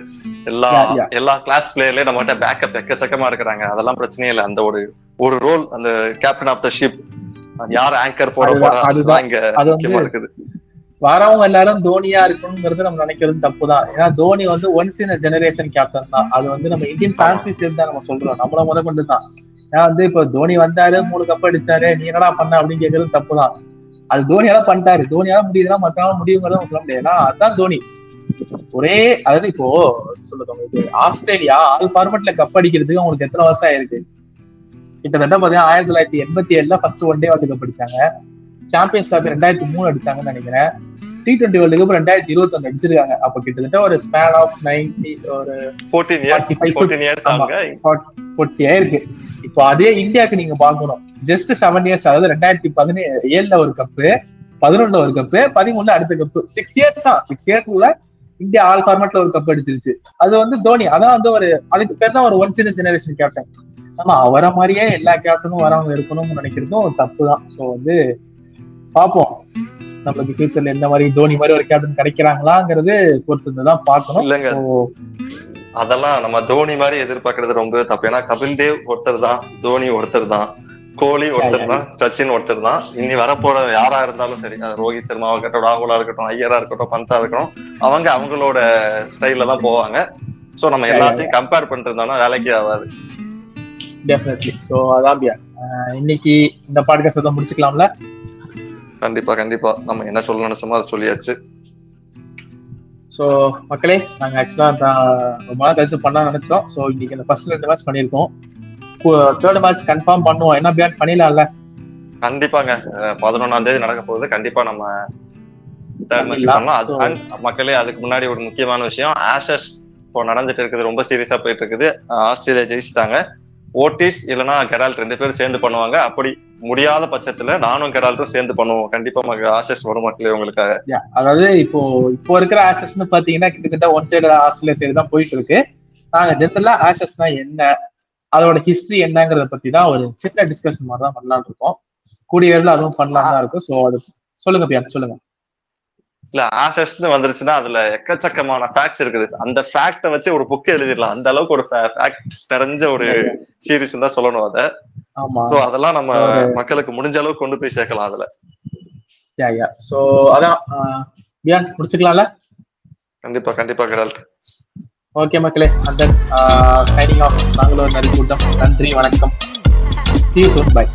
எல்லா. எல்லா கிளாஸ் பிளேயர்லயே நம்ம கிட்ட பேக்கப் எக்கச்சக்கமா இருக்கிறாங்க. அதெல்லாம் பிரச்சனையே இல்லை. அந்த ஒரு ஒரு ரோல் அந்த கேப்டன் ஆஃப் த ஷிப் யார் ஆங்கர் போட போறா இங்க அது வந்து முக்கியமா இருக்குது. வரவங்க எல்லாரும் தோனியா இருக்கணுங்கிறது நம்ம நினைக்கிறது தப்பு தான் ஏன்னா தோனி வந்து ஒன்ஸ் இன் ஜெனரேஷன் கேப்டன் தான். அது வந்து நம்ம இந்தியன் ஃபேன்சி சேர்ந்து தான் நம்ம சொல்றோம். நம்மள முத கொண்டு தான். ஏன்னா வந்து இப்போ தோனி வந்தாரு மூணு கப் அடிச்சாரு நீ என்னடா பண்ண அப்படின்னு கேட்கறது தப்பு தான் அது தோனியால பண்ணிட்டாரு. தோனியால முடியுதுன்னா மத்தனால முடியுங்கிறத சொல்ல முடியாது. அதுதான் தோனி. ஒரே அதாவது இப்போ சொல்லுது உங்களுக்கு ஆஸ்திரேலியா ஆல் ஃபார்மெட்ல கப் அடிக்கிறதுக்கு அவங்களுக்கு எத்தனை வருஷம் ஆயிருக்கு? கிட்டத்தட்ட பாத்தீங்கன்னா ஆயிரத்தி தொள்ளாயிரத்தி எண்பத்தி ஏழுல first one day world cup அடிச்சாங்க. சாம்பியன்ஸ் ட்ராஃபி ரெண்டாயிரத்தி மூணு அடிச்சாங்கன்னு நினைக்கிறேன். டி டுவெண்ட்டி வேர்ல்டு கப் ரெண்டாயிரத்தி இருபத்தி ஒன்னு அடிச்சிருக்காங்க. அப்ப கிட்டத்தட்ட ஒரு ஸ்பேன் ஆஃப் நைன்டி ஒரு ஃபோர்டீன் இயர்ஸ் 45 ஃபோர்டீன் இயர்ஸ் ஆயிருக்கு. இப்போ அதே இந்தியாவுக்கு நீங்க பாக்கணும் ஜஸ்ட் செவன் இயர்ஸ் அதாவது ரெண்டாயிரத்தி பதினேழு ஏழுல ஒரு கப்பு பதினொன்னுல ஒரு கப்பு பதிமூணுல அடுத்த கப்பு சிக்ஸ் இயர்ஸ் தான். சிக்ஸ் இயர்ஸ் உள்ள இந்தியா ஆல் ஃபார்மேட்ல ஒரு கப் அடிச்சிருச்சு. அது வந்து தோனி அதான் வந்து ஒரு அதுக்கு பேர் தான் ஒரு ஒன் சின்ன ஜெனரேஷன் கேப்டன் ஆமா அவரை மாதிரியே எல்லா கேப்டனும் வரவங்க இருக்கணும்னு நினைக்கிறதும் ஒரு தப்பு தான். ஸோ வந்து பார்ப்போம். நம்மளுக்கு ஃபியூச்சர்ல எந்த மாதிரி தோனி மாதிரி ஒரு கேப்டன் கிடைக்கிறாங்களாங்கிறது பொறுத்து தான் பார்க்கணும் அதெல்லாம் நம்ம தோனி மாதிரி எதிர்பார்க்கறது ரொம்ப தப்பு. ஏன்னா கபில் தேவ் ஒருத்தர் தான் தோனி ஒருத்தர் தான் கோலி ஒருத்தர் தான் சச்சின் ஒருத்தர் தான். இனி வரப்போற யாரா இருந்தாலும் சரி அது ரோஹித் சர்மாவா இருக்கட்டும் ராகுலா இருக்கட்டும் ஐயரா இருக்கட்டும் பந்தா இருக்கட்டும் அவங்க அவங்களோட ஸ்டைல்ல தான் போவாங்க. சோ நம்ம எல்லாத்தையும் கம்பேர் இருந்தோம்னா வேலைக்கு ஆகாது. டெஃபினெட்லி அதான் இன்னைக்கு இந்த பாட்காஸ்ட் முடிச்சுக்கலாம்ல? கண்டிப்பா கண்டிப்பா. நம்ம என்ன சொல்ல நினைச்சோமோ அதை சொல்லியாச்சு. ஸோ மக்களே நாங்கள் ஆக்சுவலாக ரொம்ப நாள் கழிச்சு பண்ண நினைச்சோம். ஸோ இன்னைக்கு இந்த ஃபர்ஸ்ட் ரெண்டு மேட்ச் பண்ணியிருக்கோம். தேர்ட் மேட்ச் கன்ஃபார்ம் பண்ணுவோம். என்ன பியான் பண்ணிடலாம்ல? கண்டிப்பாங்க. அஹ் பதினொண்ணாம் தேதி நடக்க போகுது. கண்டிப்பா நம்ம தேர்ட் மேட்ச். பண்ணலாம். மக்களே அதுக்கு முன்னாடி ஒரு முக்கியமான விஷயம். ஆஷஸ் இப்போ நடந்துட்டு இருக்குது. ரொம்ப சீரியஸா போயிட்டு இருக்குது. ஆஸ்திரேலியா ஜெயிச்சிட்டாங்க. ஓட்டிஸ் இல்லைன்னா கெரால்ட் ரெண்டு பேரும் சேர்ந்து பண்ணுவாங்க. அப்படி முடியாத பட்சத்துல நானும் கெரால்ட்டும் சேர்ந்து பண்ணுவோம். கண்டிப்பா மக- ஆசஸ் வரும் மக்களே உங்களுக்காக. அதாவது இப்போ இப்போ இருக்கிற ஆசஸ்னு பாத்தீங்கன்னா கிட்டத்தட்ட ஒன் சைடு ஆஸ்திரேலியா சைடு தான் போயிட்டு இருக்கு. நாங்க ஜென்ரலா ஆசஸ்னா என்ன அதோட ஹிஸ்டரி என்னங்கறத பத்தி தான் ஒரு சின்ன டிஸ்கஷன் மாதிரி தான் பண்ணலாம்னு இருக்கோம். கூடிய விரைவில் அதுவும் பண்ணலாம் தான் இருக்கும். ஸோ அது சொல்லுங்க பியான் சொல்லுங்க. இல்ல ஆஷஸ்னு வந்துருச்சுன்னா அதுல எக்கச்சக்கமான ஃபேக்ட்ஸ் இருக்குது. அந்த ஃபேக்ட வச்சு ஒரு புக் எழுதிடலாம். அந்த அளவுக்கு ஒரு ஃபேக்ட்ஸ் நிறைஞ்ச ஒரு சீரிஸ் தான் சொல்லணும் அத. சோ அதெல்லாம் நம்ம மக்களுக்கு முடிஞ்ச அளவுக்கு கொண்டு போய் சேர்க்கலாம் அதுல. யா யா ஸோ அதான் பியான் முடிச்சுக்கலாம்ல? கண்டிப்பா கண்டிப்பா கெரால்ட் ஓகே மக்களே. அந்த சைனிங் ஆஃப் நாங்களும் நன்றி கூட்டம் நன்றி வணக்கம். C you soon by